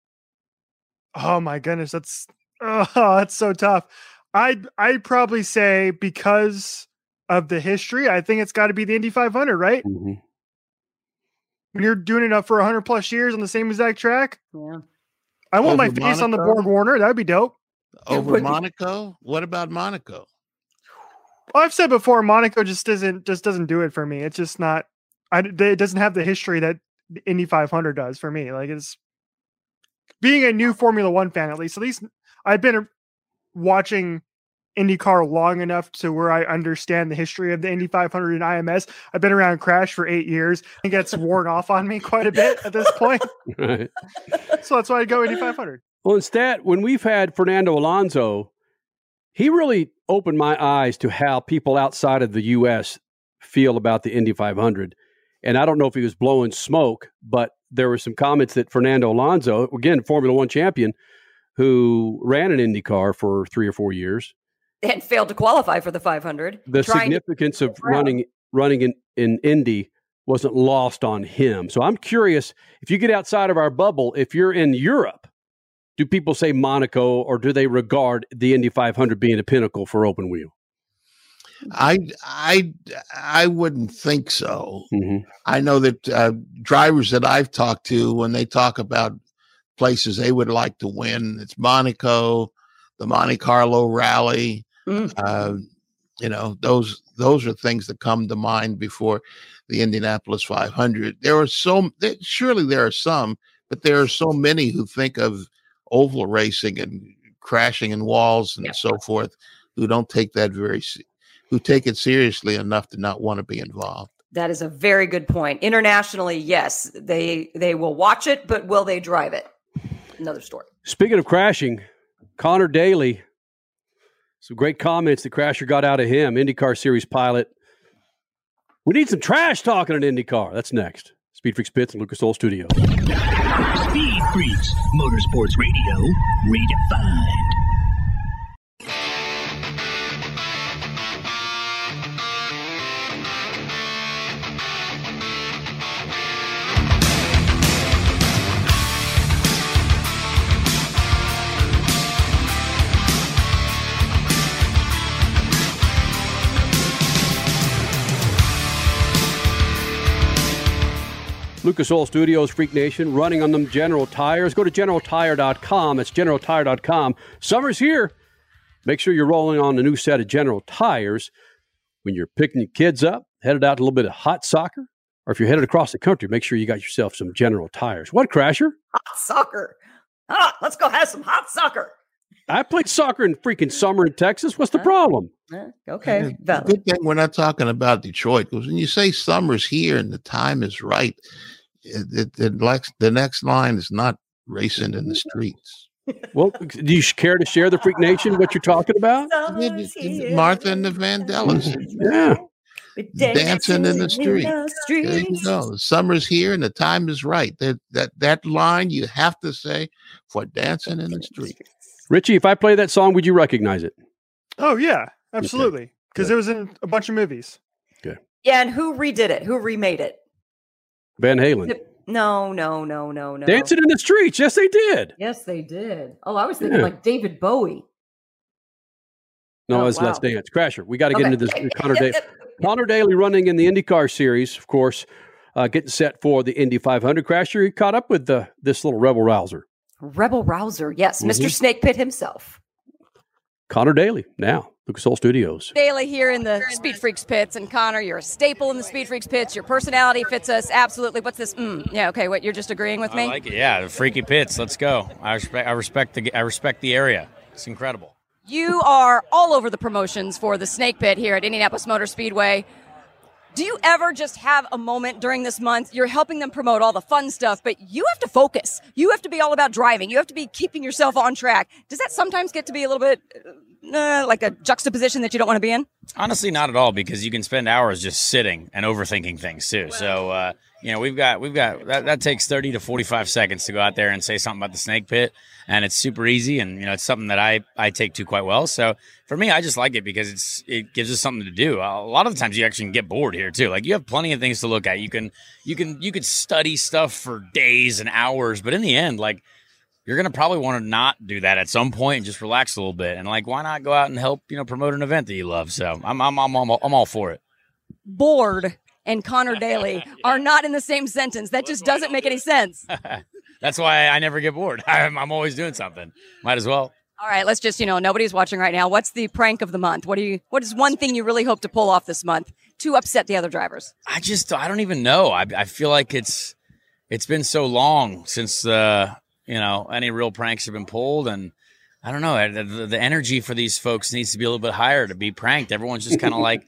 Oh my goodness, that's oh, that's so tough. I'd I'd probably say because of the history, I think it's got to be the Indy 500, right? Mm-hmm. When you're doing it up for 100 plus years on the same exact track, Yeah. I want my Over face on the Monaco? Borg Warner. That'd be dope. Over would be. Monaco? What about Monaco? I've said before, Monaco just doesn't just doesn't do it for me. It's just not. I it doesn't have the history that the Indy 500 does for me. Like it's being a new Formula One fan, at least. At least I've been watching IndyCar long enough to where I understand the history of the Indy 500 and IMS. I've been around Crash for eight years. It gets worn off on me quite a bit at this point. Right. So that's why I go Indy 500. Well, instead, when we've had Fernando Alonso, he really opened my eyes to how people outside of the U.S. feel about the Indy 500. And I don't know if he was blowing smoke, but there were some comments that Fernando Alonso, again, Formula One champion, who ran an Indy car for three or four years, And failed to qualify for the 500. the significance of running running in, in Indy wasn't lost on him. So I'm curious if you get outside of our bubble, if you're in Europe, do people say Monaco or do they regard the Indy 500 being a pinnacle for open wheel? I I I wouldn't think so. Mm-hmm. I know that uh, drivers that I've talked to, when they talk about places they would like to win. It's Monaco, the Monte Carlo Rally. Uh, you know, those those are things that come to mind before the Indianapolis 500. There are so there, surely there are some, but there are so many who think of oval racing and crashing in walls and so forth who don't take that very who take it seriously enough to not want to be involved. That is a very good point. Internationally, yes, they they will watch it, but will they drive it? Another story. Speaking of crashing, Connor Daly, some great comments that Crasher got out of him, IndyCar Series pilot. We need some trash talking at IndyCar. That's next. Speed Freaks Pits and Lucas Oil Studios. Speed Freaks, Motorsports Radio, redefined. Lucas Oil Studios, Freak Nation, running on them General Tires. Go to generaltire.com. That's generaltire.com. Summer's here. Make sure you're rolling on a new set of General Tires. When you're picking your kids up, headed out a little bit of hot soccer, or if you're headed across the country, make sure you got yourself some General Tires. What, Crasher? Hot soccer. Ah, let's go have some hot soccer. I played soccer in freaking summer in Texas. What's the problem? Okay. Yeah, Good thing we're not talking about Detroit because when you say summer's here and the time is right, eh, it, it, the, next, the next line is not racing in the streets. Well, do you care to share the Freak Nation what you're talking about? Martha and the Vandellas. Yeah. Dancing in the street. There you go. Summer's here and the time is right. That that that line you have to say for dancing in the street. Richie, if I play that song, would you recognize it? Oh yeah, absolutely. Because it was in a bunch of movies. Yeah, and who redid it? Who remade it? Van Halen. No, no, no, no, no. Dancing in the streets. Yes, they did. Yes, they did. Oh, I was thinking Yeah. like David Bowie. No, Oh, it's Let's. Dance. Crasher. We got to get Okay. into this. Connor, Daly. Connor Daly running in the IndyCar series, of course, uh, getting set for the Indy 500. Crasher, he caught up with the, this little rebel rouser. Rebel Rouser. Yes, Mhm. Mr. Snake Pit himself. Connor Daly, now, Lucas Oil Studios. Daly here in the Speed Freaks pits, and Connor, you're a staple in the Speed Freaks pits. Your personality fits us absolutely. What's this? Mm, yeah, okay. What you're just agreeing with me? I like it. Yeah, the freaky pits. Let's go. I respect. I respect the. I respect the area. It's incredible. You are all over the promotions for the Snake Pit here at Indianapolis Motor Speedway. Do you ever just have a moment during this month? You're helping them promote all the fun stuff, but you have to focus. You have to be all about driving. You have to be keeping yourself on track. Does that sometimes get to be a little bit uh, like a juxtaposition that you don't want to be in? Honestly, not at all because you can spend hours just sitting and overthinking things too. So uh, you know, we've got we've got that, that takes thirty to forty five seconds to go out there and say something about the snake pit, and it's super easy, and you know, it's something that I I take to quite well. So for me, I just like it because it's it gives us something to do. A lot of the times, you actually can get bored here too. Like you have plenty of things to look at. You can you can you could study stuff for days and hours, but in the end, like you're gonna probably want to not do that at some point and just relax a little bit. And like, why not go out and help you know promote an event that you love? So I'm I'm I'm I'm, I'm all for it. Bored and Connor Daly are not in the same sentence. That just doesn't make any sense. That's why I never get bored. I'm, I'm always doing something. Might as well. All right, let's just, you know, nobody's watching right now. What's the prank of the month? What do you what is one thing you really hope to pull off this month to upset the other drivers? I just I don't even know. I I feel like it's it's been so long since uh you know any real pranks have been pulled and I don't know the, the energy for these folks needs to be a little bit higher to be pranked. Everyone's just kind of like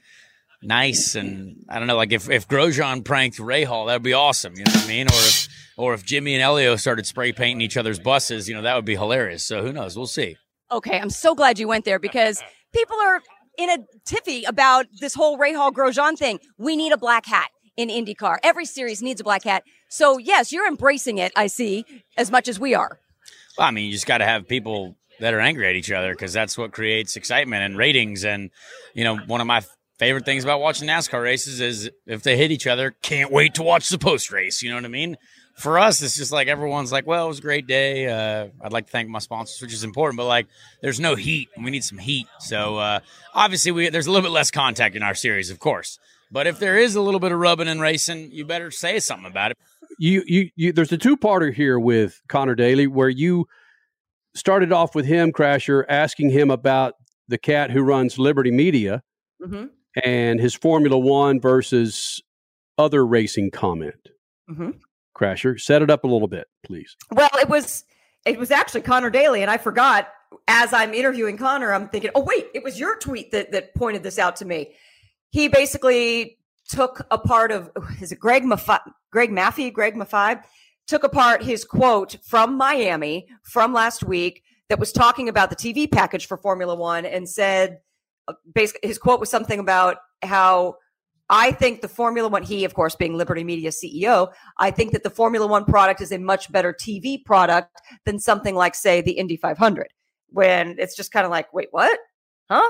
nice and I don't know like if if Grosjean pranked Rahal that'd be awesome. You know what I mean? Or if or if Jimmie and Elio started spray painting each other's buses, you know that would be hilarious. So who knows? We'll see. Okay, I'm so glad you went there because people are in a tiffy about this whole Rahal Grosjean thing. We need a black hat in IndyCar. Every series needs a black hat. So yes, you're embracing it. I see as much as we are. Well, I mean, you just got to have people that are angry at each other because that's what creates excitement and ratings. And you know, one of my favorite things about watching NASCAR races is if they hit each other, can't wait to watch the post race. You know what I mean? For us, it's just like everyone's like, "Well, it was a great day. Uh, I'd like to thank my sponsors, which is important." But like, there's no heat, and we need some heat. So uh, obviously, we there's a little bit less contact in our series, of course. But if there is a little bit of rubbing and racing, you better say something about it. You, you, you. There's a two-parter here with Connor Daly, where you started off with him, Crasher, asking him about the cat who runs Liberty Media Mm-hmm. And his Formula One versus other racing comment. Mm-hmm. Crasher, set it up a little bit, please. Well, it was it was actually Connor Daly, and I forgot as I'm interviewing Connor, I'm thinking, oh wait, it was your tweet that that pointed this out to me. He basically took a part of is it Greg Maffei, Greg Maffei, Greg Maffei took apart his quote from Miami from last week that was talking about the TV package for Formula One and said Uh, basically his quote was something about how I think the Formula One, he, of course, being Liberty Media CEO, I think that the Formula One product is a much better TV product than something like, say, the Indy 500. When it's just kind of like, wait, what? Huh?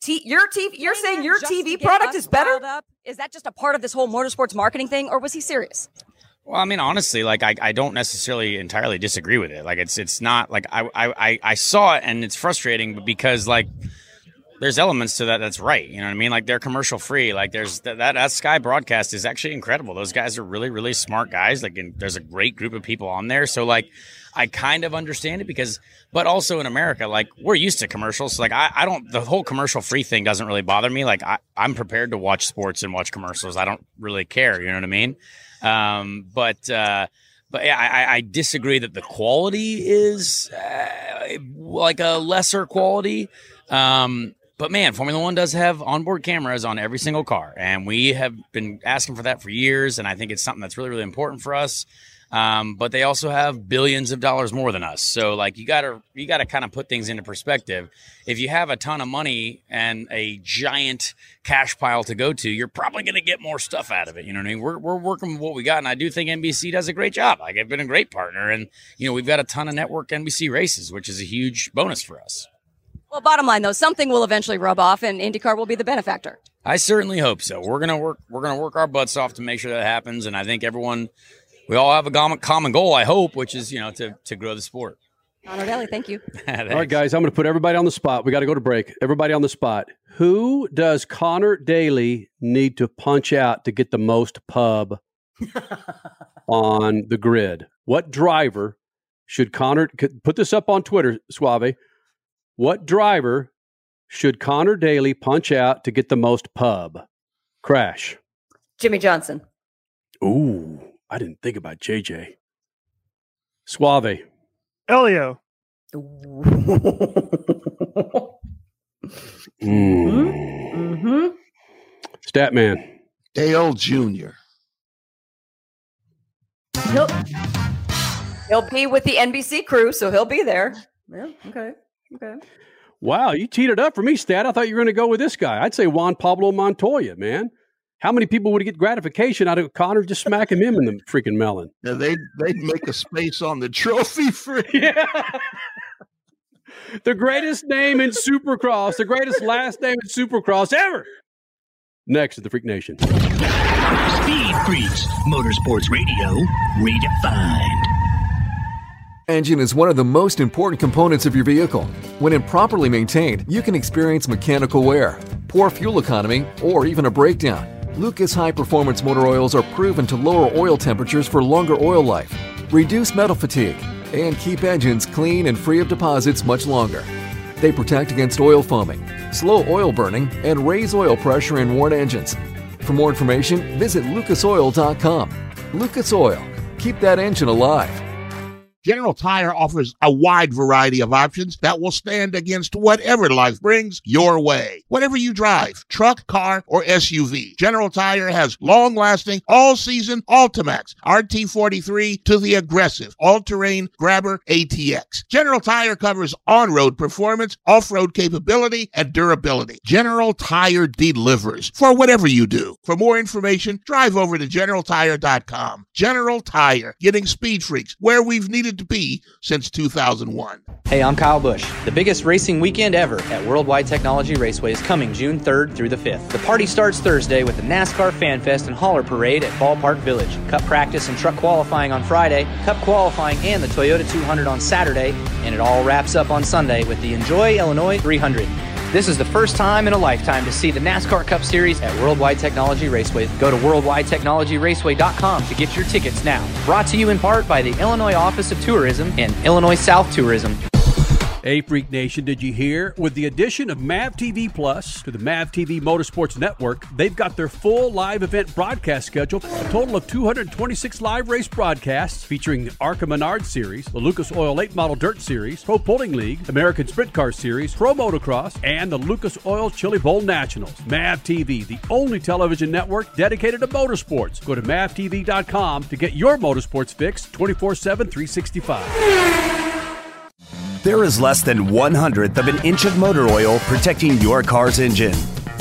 T- your TV, you're saying your TV product is better? Up? Is that just a part of this whole motorsports marketing thing, or was he serious? Well, I mean, honestly, like I, I don't necessarily entirely disagree with it. Like it's it's not like I, I I I saw it and it's frustrating, but because like there's elements to that that's right. You know what I mean? Like they're commercial free. Like there's that that, that Sky broadcast is actually incredible. Those guys are really really smart guys. Like there's a great group of people on there. So like I kind of understand it because, but also in America, like we're used to commercials. Like I, I don't, the whole commercial free thing doesn't really bother me. Like I, I'm prepared to watch sports and watch commercials. I don't really care. You know what I mean? Um, but, uh, but yeah, I, I disagree that the quality is uh, like a lesser quality. Um, but man, Formula One does have onboard cameras on every single car, and we have been asking for that for years. And I think it's something that's really, really important for us. Um, but they also have billions of dollars more than us. So like you gotta you gotta kind of put things into perspective. If you have a ton of money and a giant cash pile to go to, you're probably gonna get more stuff out of it. You know what I mean? We're we're working with what we got, and I do think NBC does a great job. Like they've been a great partner, and you know we've got a ton of network NBC races, which is a huge bonus for us. Well, bottom line though, something will eventually rub off, and IndyCar will be the benefactor. I certainly hope so. We're gonna work. We're gonna work our butts off to make sure that happens, and I think everyone, we all have a common common goal. I hope, which is you know to to grow the sport. Connor Daly, thank you. All right, guys, I'm going to put everybody on the spot. We got to go to break. Everybody on the spot. Who does Connor Daly need to punch out to get the most pub on the grid? What driver should Connor put this up on Twitter, Suave? What driver should Connor Daly punch out to get the most pub? Crash. Jimmie Johnson. Ooh, I didn't think about JJ. Suave. Elio. Mm-hmm. Statman. Dale Jr. He'll, he'll be with the NBC crew, so he'll be there. Yeah, okay. Okay. Wow, you teed it up for me, Stat. I thought you were going to go with this guy. I'd say Juan Pablo Montoya, man. How many people would get gratification out of Connor just smacking him in the freaking melon? Yeah, they'd they'd make a space on the trophy for yeah. the greatest name in Supercross, the greatest last name in Supercross ever. Next is the Freak Nation. Speed Freaks, Motorsports Radio, redefined. Engine is one of the most important components of your vehicle. When improperly maintained, you can experience mechanical wear, poor fuel economy, or even a breakdown. Lucas High Performance Motor Oils are proven to lower oil temperatures for longer oil life, reduce metal fatigue, and keep engines clean and free of deposits much longer. They protect against oil foaming, slow oil burning, and raise oil pressure in worn engines. For more information, visit lucasoil.com. Lucas Oil. Keep that engine alive. General Tire offers a wide variety of options that will stand against whatever life brings your way. Whatever you drive, truck, car, or SUV, General Tire has long lasting, all season Ultimax RT43 to the aggressive all terrain Grabber ATX. General Tire covers on road performance, off road capability, and durability. General Tire delivers for whatever you do. For more information, drive over to generaltire.com. General Tire, getting speed freaks where we've needed to be since 2001. Hey, I'm Kyle Busch. The biggest racing weekend ever at Worldwide Technology Raceway is coming June 3rd through the 5th. The party starts Thursday with the NASCAR Fan Fest and Hauler Parade at Ballpark Village. Cup practice and truck qualifying on Friday, Cup qualifying and the Toyota 200 on Saturday, and it all wraps up on Sunday with the Enjoy Illinois 300. This is the first time in a lifetime to see the NASCAR Cup Series at Worldwide Technology Raceway. Go to worldwidetechnologyraceway.com to get your tickets now. Brought to you in part by the Illinois Office of Tourism and Illinois South Tourism. Hey, Freak Nation, did you hear? With the addition of MAV TV Plus to the MAV TV Motorsports Network, they've got their full live event broadcast schedule, a total of 226 live race broadcasts featuring the ARCA Menard Series, the Lucas Oil Late Model Dirt Series, Pro Pulling League, American Sprint Car Series, Pro Motocross, and the Lucas Oil Chili Bowl Nationals. MAV TV, the only television network dedicated to motorsports. Go to mavtv.com to get your motorsports fix 24 7, 365. There is less than one hundredth of an inch of motor oil protecting your car's engine.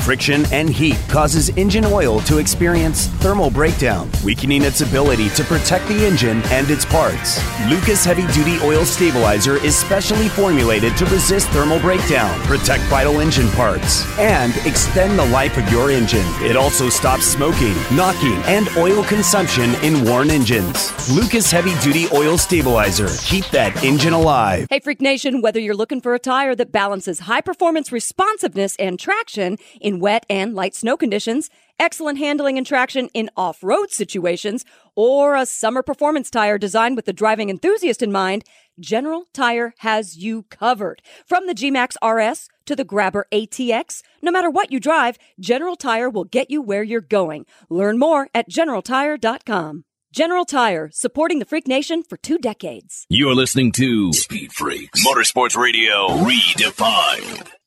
Friction and heat causes engine oil to experience thermal breakdown, weakening its ability to protect the engine and its parts. Lucas Heavy Duty Oil Stabilizer is specially formulated to resist thermal breakdown, protect vital engine parts, and extend the life of your engine. It also stops smoking, knocking, and oil consumption in worn engines. Lucas Heavy Duty Oil Stabilizer. Keep that engine alive. Hey, Freak Nation, whether you're looking for a tire that balances high performance responsiveness and traction in wet and light snow conditions, excellent handling and traction in off road situations, or a summer performance tire designed with the driving enthusiast in mind, General Tire has you covered. From the G-Max RS to the Grabber ATX, no matter what you drive, General Tire will get you where you're going. Learn more at generaltire.com. General Tire, supporting the Freak Nation for two decades. You're listening to Speed Freaks Motorsports Radio Redefined.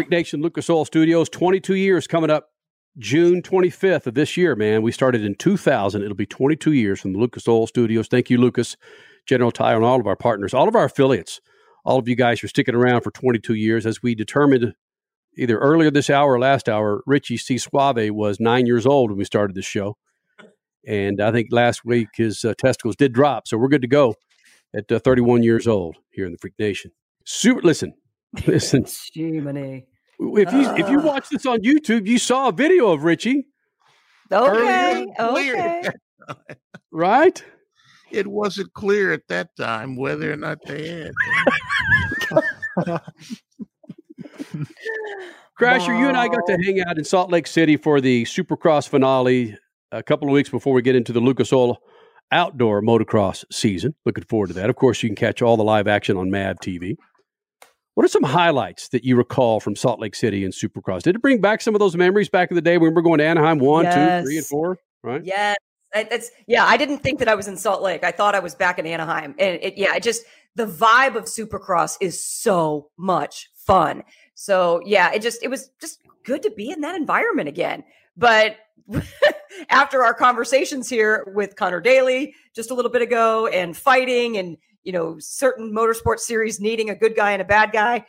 Freak Nation Lucas Oil Studios, 22 years coming up June 25th of this year, man. We started in 2000. It'll be 22 years from the Lucas Oil Studios. Thank you, Lucas, General Tire, and all of our partners, all of our affiliates. All of you guys for sticking around for 22 years. As we determined either earlier this hour or last hour, Richie C. Suave was nine years old when we started this show. And I think last week his uh, testicles did drop. So we're good to go at uh, 31 years old here in the Freak Nation. Super, listen, listen. Jiminy. If you if you ah. watch this on YouTube, you saw a video of Richie. Okay. Okay. Right? It wasn't clear at that time whether or not they had. Crasher, you and I got to hang out in Salt Lake City for the Supercross finale a couple of weeks before we get into the Lucas Oil outdoor motocross season. Looking forward to that. Of course, you can catch all the live action on MAV TV. What are some highlights that you recall from Salt Lake City and Supercross? Did it bring back some of those memories back in the day when we were going to Anaheim one, two, three, and four? Right? Yes. I- That's yeah. I didn't think that I was in Salt Lake. I thought I was back in Anaheim, and it, yeah, it just the vibe of Supercross is so much fun. So yeah, it just it was just good to be in that environment again. But after our conversations here with Connor Daly just a little bit ago, and fighting, and you know certain motorsport series needing a good guy and a bad guy,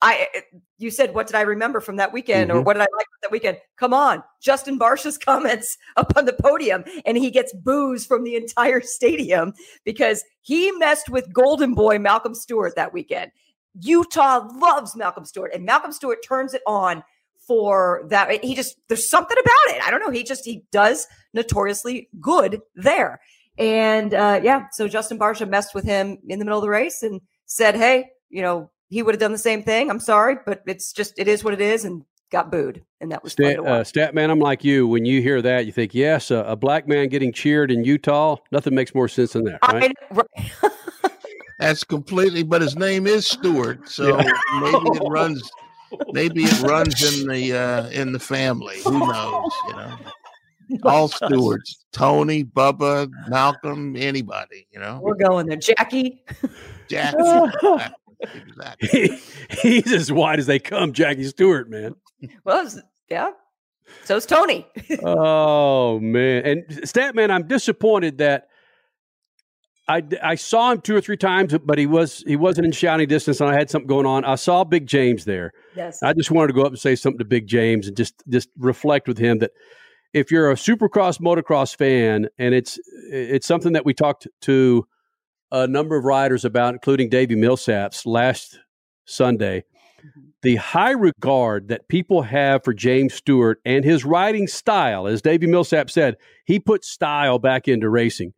I eh, eh, you said what did I remember from that weekend or Mhm. what did I like that weekend? Come on, Justin Barcia's comments up on the podium and he gets boos from the entire stadium because he messed with Golden Boy Malcolm Stewart that weekend. Utah loves Malcolm Stewart and Malcolm Stewart turns it on for that eh, he just there's something about it. I don't know, he just he does notoriously good there. And uh yeah, so Justin Barcia messed with him in the middle of the race and said, "Hey, you know, he would have done the same thing. I'm sorry, but it's just it is what it is," and got booed, and that was fun Stat, to uh, watch. stat man, I'm like you. When you hear that, you think, yes, a, a black man getting cheered in Utah. Nothing makes more sense than that, right? I, right. That's completely, but his name is Stewart, so Yeah. maybe it runs. Maybe it runs in the uh, in the family. Who knows? You know, all Stewarts: Tony, Bubba, Malcolm, anybody. You know, We're going there, Jackie. Jack. He- he's as wide as they come, Jackie Stewart, man. Well, it's- yeah. So's Tony. oh man, and Statman, I'm disappointed that I, I saw him two or three times, but he was he wasn't in shouting distance, and I had something going on. I saw Big James there. Yes. I just wanted to go up and say something to Big James and just just reflect with him that if you're a Supercross motocross fan, and it's it's something that we talked to a number of riders about, including Davey Millsaps last Sunday. the high regard that people have for James Stewart and his riding style, as Davey Millsap said, he put style back into racing.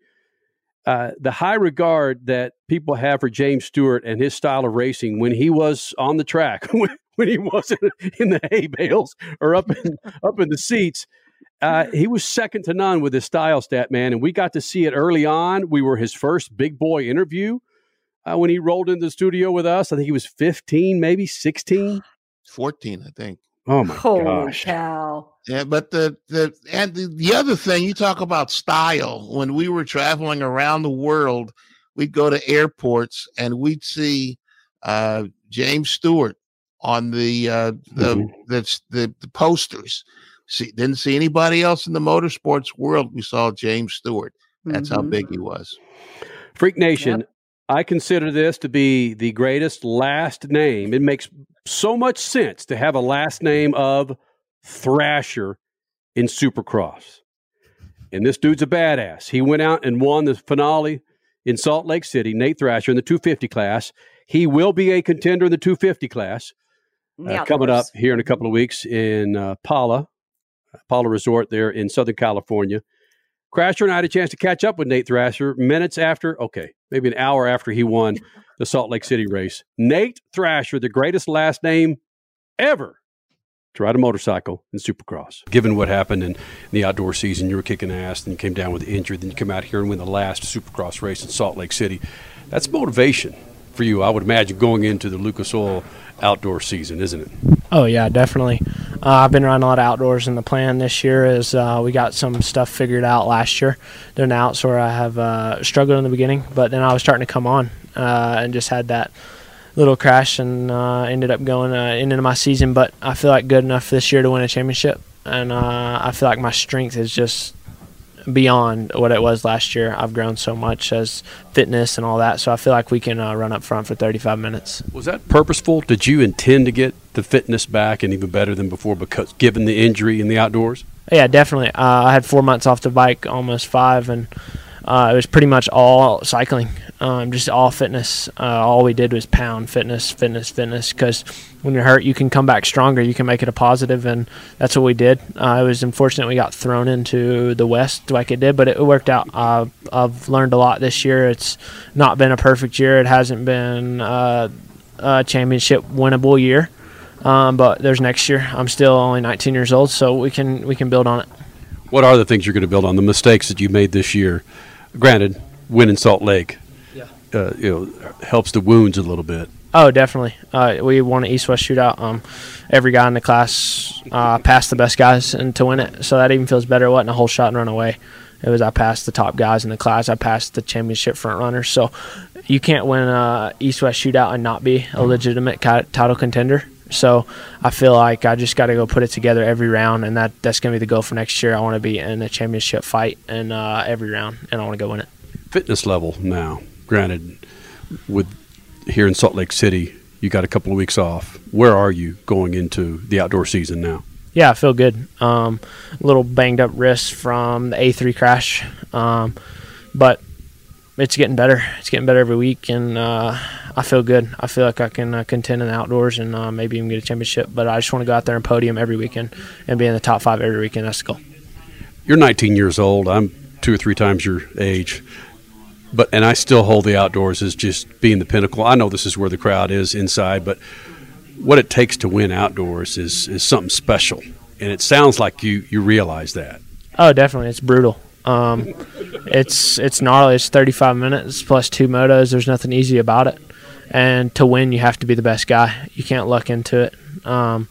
Uh, the high regard that people have for James Stewart and his style of racing when he was on the track, when, when he wasn't in the hay bales or up in up in the seats, uh, he was second to none with his style stat man, and we got to see it early on. We were his first big boy interview uh, when he rolled into the studio with us. I think he was 15, maybe 16, 14, I think. Oh my Holy gosh! cow. Yeah, but the the and the, the other thing you talk about style. When we were traveling around the world, we'd go to airports and we'd see uh, James Stewart on the uh, the, Mhm. the the the posters. See, didn't see anybody else in the motorsports world. We saw James Stewart. That's how Mhm. big he was. Freak Nation, I consider this to be the greatest last name. It makes so much sense to have a last name of Thrasher in Supercross. And this dude's a badass. He went out and won the finale in Salt Lake City, Nate Thrasher in the 250 class. He will be a contender in the 250 class The uh, coming up here in a couple of weeks in uh, Pala, Pala Resort there in Southern California. Crasher and I had a chance to catch up with Nate Thrasher minutes after, okay, maybe an hour after he won the Salt Lake City race. Nate Thrasher, the greatest last name ever to ride a motorcycle in Supercross. Given what happened in the outdoor season, you were kicking ass, then you came down with the injury, then you come out here and win the last Supercross race in Salt Lake City. That's motivation for you, I would imagine, going into the Lucas Oil outdoor season, isn't it? Oh yeah, definitely. Uh, I've been running a lot of outdoors, and the plan this year is uh, we got some stuff figured out last year. Doing outs where I have uh, struggled in the beginning, but then I was starting to come on uh, and just had that little crash and uh, ended up going uh, into my season. But I feel like good enough this year to win a championship, and I feel like my strength is just beyond what it was last year. I've grown so much as fitness and all that, so I feel like we can uh, run up front for 35 minutes. Was that purposeful? Did you intend to get the fitness back and even better than before because given the injury in the outdoors? Yeah, definitely. Uh, I had four months off the bike, almost five, and uh, it was pretty much all cycling, um, just all fitness. Uh, all we did was pound fitness, fitness, fitness. Because when you're hurt, you can come back stronger. You can make it a positive, and that's what we did. Uh, it was unfortunate we got thrown into the West like it did, but it worked out. Uh, I've learned a lot this year. It's not been a perfect year. It hasn't been uh, a championship winnable year. Um, but there's next year. I'm still only 19 years old, so we can we can build on it. What are the things you're going to build on? The mistakes that you made this year. Granted, winning Salt Lake, Yeah. uh, you know, helps the wounds a little bit. Oh, definitely. Uh, we won an East-West shootout. Um, every guy in the class uh, passed the best guys and to win it. So that even feels better. It wasn't a whole shot and run away. It was I passed the top guys in the class. I passed the championship front runners. So you can't win a East-West shootout and not be a legitimate title contender. So I feel like I just got to go put it together every round, and that that's going to be the goal for next year. I want to be in a championship fight and uh, every round, and I want to go win it. Fitness level now. Granted, with here in Salt Lake City, you got a couple of weeks off. Where are you going into the outdoor season now? Yeah, I feel good. Um, a little banged up wrist from the A3 crash, um, but it's getting better. It's getting better every week, and uh, I feel good. I feel like I can uh, contend in the outdoors and uh, maybe even get a championship. But I just want to go out there and podium every weekend and be in the top five every weekend. That's the goal. You're 19 years old. I'm two or three times your age, but and I still hold the outdoors as just being the pinnacle. I know this is where the crowd is inside, but what it takes to win outdoors is is something special, and it sounds like you you realize that. Oh, definitely. It's brutal. Um, it's it's gnarly. It's 35 minutes plus two motos. There's nothing easy about it. And to win, you have to be the best guy. You can't luck into it. Um,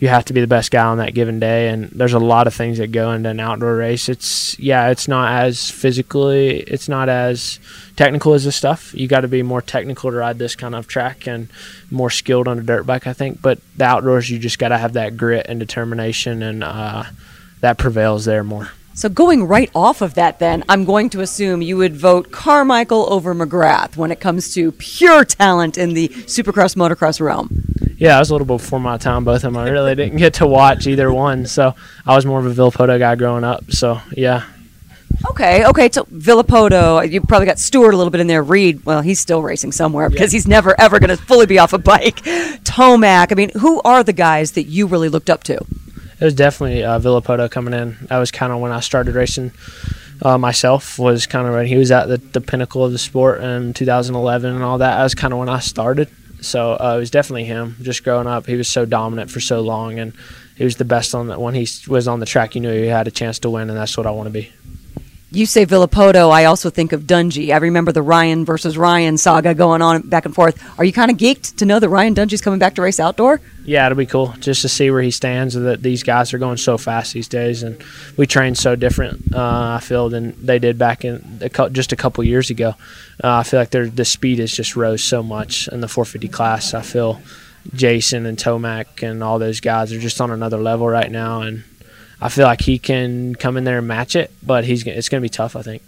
you have to be the best guy on that given day. And there's a lot of things that go into an outdoor race. It's yeah, it's not as physically, it's not as technical as this stuff. You got to be more technical to ride this kind of track and more skilled on a dirt bike, I think. But the outdoors, you just got to have that grit and determination, and uh, that prevails there more. So going right off of that, then I'm going to assume you would vote Carmichael over McGrath when it comes to pure talent in the Supercross motocross realm. Yeah, I was a little before my time, both of them. I really didn't get to watch either one, so I was more of a Villopoto guy growing up. So yeah, Okay, okay. So Villopoto, you probably got Stewart a little bit in there. Reed, well, he's still racing somewhere because he's never ever going to fully be off a bike. Tomac. I mean, who are the guys that you really looked up to? It was definitely uh, Villopoto coming in. That was kind of when I started racing uh, myself. Was kind of when he was at the, the pinnacle of the sport in 2011 and all that. That was kind of when I started. So uh, it was definitely him. Just growing up, he was so dominant for so long, and he was the best on that. When he was on the track, you knew he had a chance to win, and that's what I want to be. You say Villopoto, I also think of Dungey. I remember the Ryan versus Ryan saga going on back and forth. Are you kind of geeked to know that Ryan Dungey's coming back to race outdoor? Yeah, it'll be cool just to see where he stands. That these guys are going so fast these days, and we train so different. Uh, I feel than they did back in just a couple years ago. Uh, I feel like their the speed has just rose so much in the 450 class. I feel Jason and Tomac and all those guys are just on another level right now, and I feel like he can come in there and match it, but he's it's going to be tough. I think.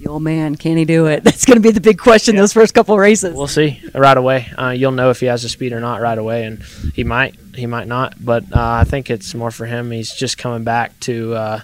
The old man, can he do it? That's going to be the big question those first couple races. We'll see right away. Uh, you'll know if he has the speed or not right away, and he might, he might not. But uh, I think it's more for him. He's just coming back to uh,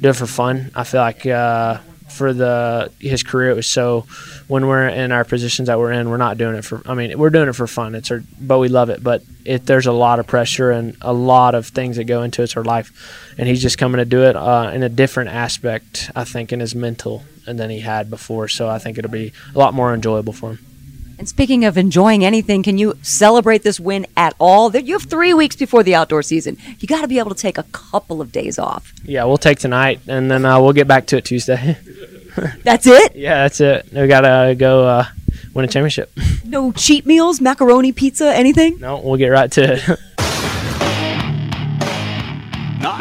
do it for fun. I feel like uh, for the his career, it was so. When we're in our positions that we're in, we're not doing it for. I mean, we're doing it for fun. It's our, but we love it. But it, there's a lot of pressure and a lot of things that go into it. It's our life, and he's just coming to do it uh, in a different aspect. I think in his mental and than he had before. So I think it'll be a lot more enjoyable for him. And speaking of enjoying anything, can you celebrate this win at all? You have three weeks before the outdoor season. You got to be able to take a couple of days off. Yeah, we'll take tonight, and then uh, we'll get back to it Tuesday. That's it? yeah, that's it. We gotta go uh, win a championship. No cheat meals, macaroni, pizza, anything? No, we'll get right to it.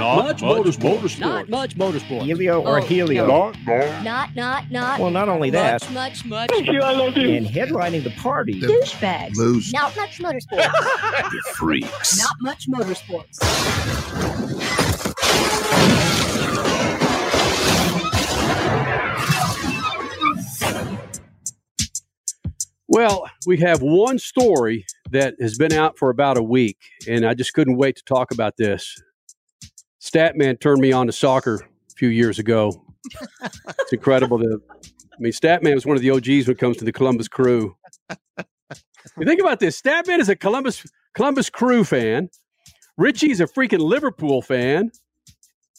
Not, much, motorsport. Not much motorsport. Helio or Oh, Helio? no. Not, not, not. not Well, not only that. Much, much, much. Thank you, I love you. And headlining the party. Douchebags. Moose. Not much motorsports. You freaks. not much motorsports. Well, we have one story that has been out for about a week, and I just couldn't wait to talk about this. Statman turned me on to soccer a few years ago. it's incredible. To, I mean, Statman was one of the OGs when it comes to the Columbus Crew. You think about this: Statman is a Columbus Columbus Crew fan. Richie's a freaking Liverpool fan.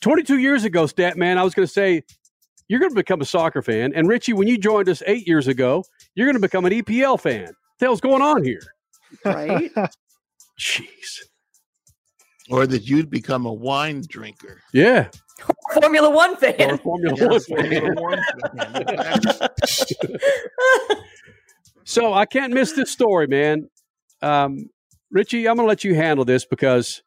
Twenty-two years ago, Statman, I was going to say you're going to become a soccer fan, and Richie, when you joined us eight years ago, you're going to become an EPL fan. What the hell's going on here? Right? Jeez. Or that you'd become a wine drinker. Yeah. Formula One fan. Formula Yeah, One Formula fan. so I can't miss this story, man. Um, Richie, I'm going to let you handle this because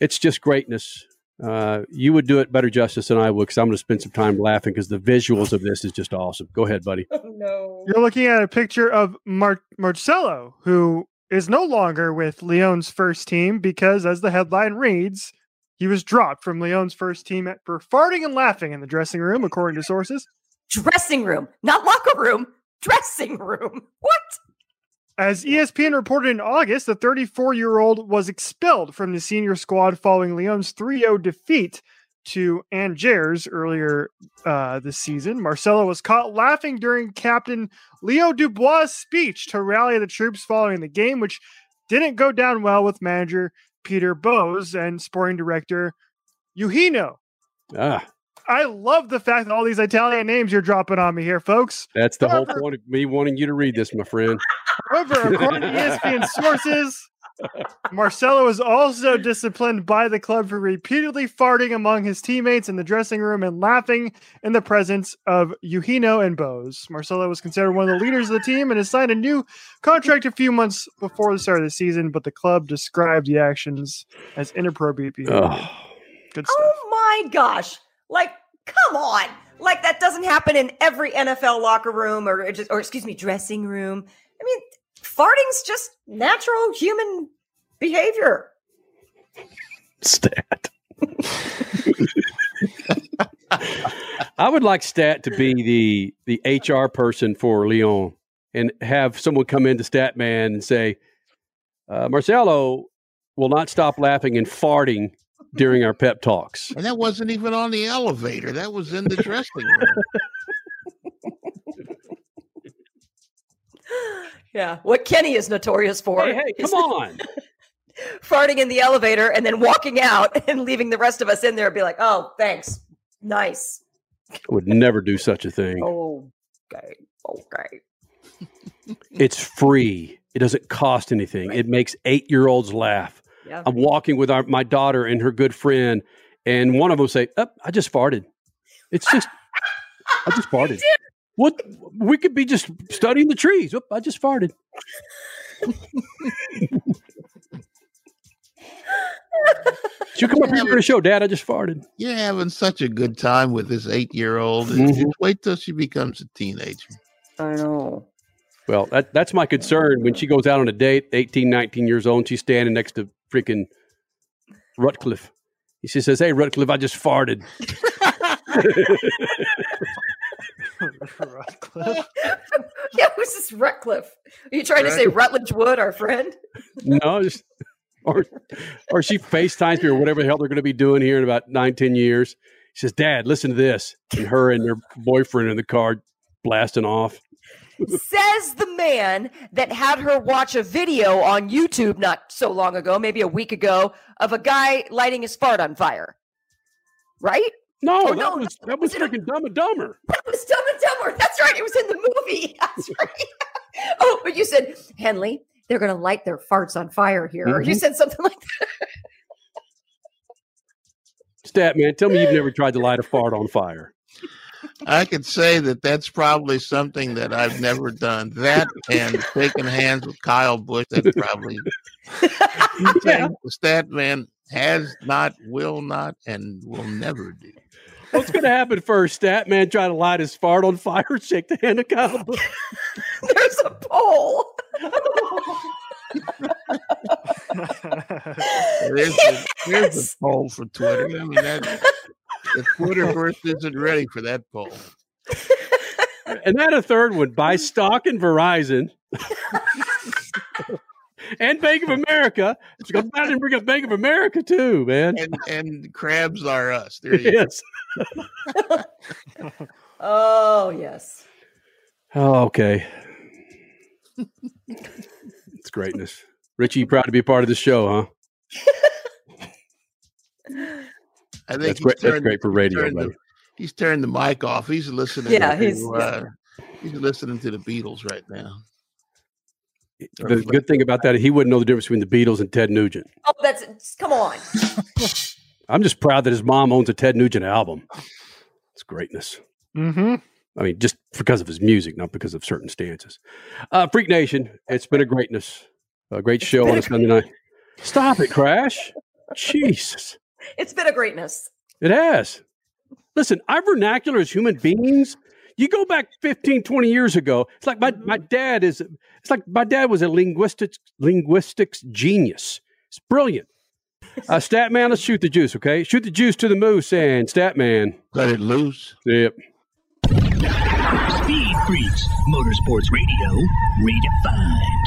it's just greatness. Uh, you would do it better justice than I would because I'm going to spend some time laughing because the visuals of this is just awesome. Go ahead, buddy. no. You're looking at a picture of Mar- Marcelo, who is no longer with Lyon's first team because, as the headline reads, he was dropped from Lyon's first team at, for farting and laughing in the dressing room, according to sources. Dressing room, not locker room. Dressing room. What? As ESPN reported in August, the 34 year old was expelled from the senior squad following Lyon's 3 0 defeat to Angers earlier uh, this season. Marcelo was caught laughing during Captain Leo Dubois' speech to rally the troops following the game, which didn't go down well with manager Peter Bose and sporting director Eugenio. Ah, I love the fact that all these Italian names you're dropping on me here, folks. that's the whole point of me wanting you to read this, my friend. However, according to ESPN sources, Marcelo was also disciplined by the club for repeatedly farting among his teammates in the dressing room and laughing in the presence of Eugenio and Bose. Marcelo was considered one of the leaders of the team and has signed a new contract a few months before the start of the season, but the club described the actions as inappropriate behavior. Oh. Good stuff. Oh my gosh. Like, come on. Like that doesn't happen in every NFL locker room or just or excuse me, dressing room. I mean, farting's just natural human behavior. Stat. I would like Stat to be the the HR person for Lyon and have someone come into Statman and say, uh, Marcelo will not stop laughing and farting during our pep talks. And that wasn't even on the elevator. That was in the dressing room. Yeah, what Kenny is notorious for. Hey, hey, come on. farting in the elevator and then walking out and leaving the rest of us in there and be like, oh, thanks. Nice. I would never do such a thing. Oh, okay. Okay. It's free. It doesn't cost anything. It makes eight year olds laugh. Yeah. I'm walking with our, my daughter and her good friend, and one of them say, oh, "I just farted." It's just, I just farted. What? We could be just studying the trees. Oop, I just farted. She'll come up here for the show, Dad. I just farted. You're having such a good time with this eight year old. Mhm. Wait till she becomes a teenager. I know. Well, that, that's my concern when she goes out on a date, 18, 19 years old, and she's standing next to freaking Rutcliffe. She says, Hey, Rutcliffe, I just farted. yeah, who's this Rutcliffe? Are you trying to say Rutledge Wood, our friend? no, just, or, or she FaceTimes me or whatever the hell they're going to be doing here in about nine, 10 years. She says, Dad, listen to this. And her and her boyfriend in the car blasting off. Says the man that had her watch a video on YouTube not so long ago, maybe a week ago, of a guy lighting his fart on fire. Right? No, Oh, that was that was freaking Dumb and Dumber. That was Dumb and Dumber. That's right. It was in the movie. That's right. oh, but you said, Henley, they're going to light their farts on fire here. Or you Mhm. said something like that. Stat man, tell me you've never tried to light a fart on fire. I could say that that's probably something that I've never done. That and shaking hands with Kyle Busch. That's probably yeah. the stat man has not, will not, and will never do. What's going to happen first? Stat man trying to light his fart on fire, shake the hand of Kyle Busch. There's a poll. There's a there's the poll for Twitter. I mean, that, the Twitterverse isn't ready for that poll. And then a third one buy stock in Verizon and Bank of America. Let's go back and bring up Bank of America too, man. And, and crabs are us. There you go. yes. Oh, yes. Oh, okay. it's greatness. Richie, you proud to be a part of the show, huh? I think That's he's great- that's great for he's radio, turned the- buddy. he's turned the mic off. He's listening. Yeah, to, he's- uh, he's listening to the Beatles right now. The good thing about that, he wouldn't know the difference between the Beatles and Ted Nugent. Oh, that's come on. I'm just proud that his mom owns a Ted Nugent album. It's greatness. Mm-hmm. I mean, just because of his music, not because of certain stances. Uh, Freak Nation, it's been a greatness. A great show on a Sunday night. Stop it, Crash. Jesus. It's been a greatness. It has. Listen, our vernacular as human beings, you go back 15, 20 years ago, it's like my, my dad is, it's like my dad was a linguistics, linguistics genius. It's brilliant. Uh, Statman, let's shoot the juice, okay? Shoot the juice to the moose and stat man. Let it loose. Yep. Speed Freaks, Motorsports Radio, redefined.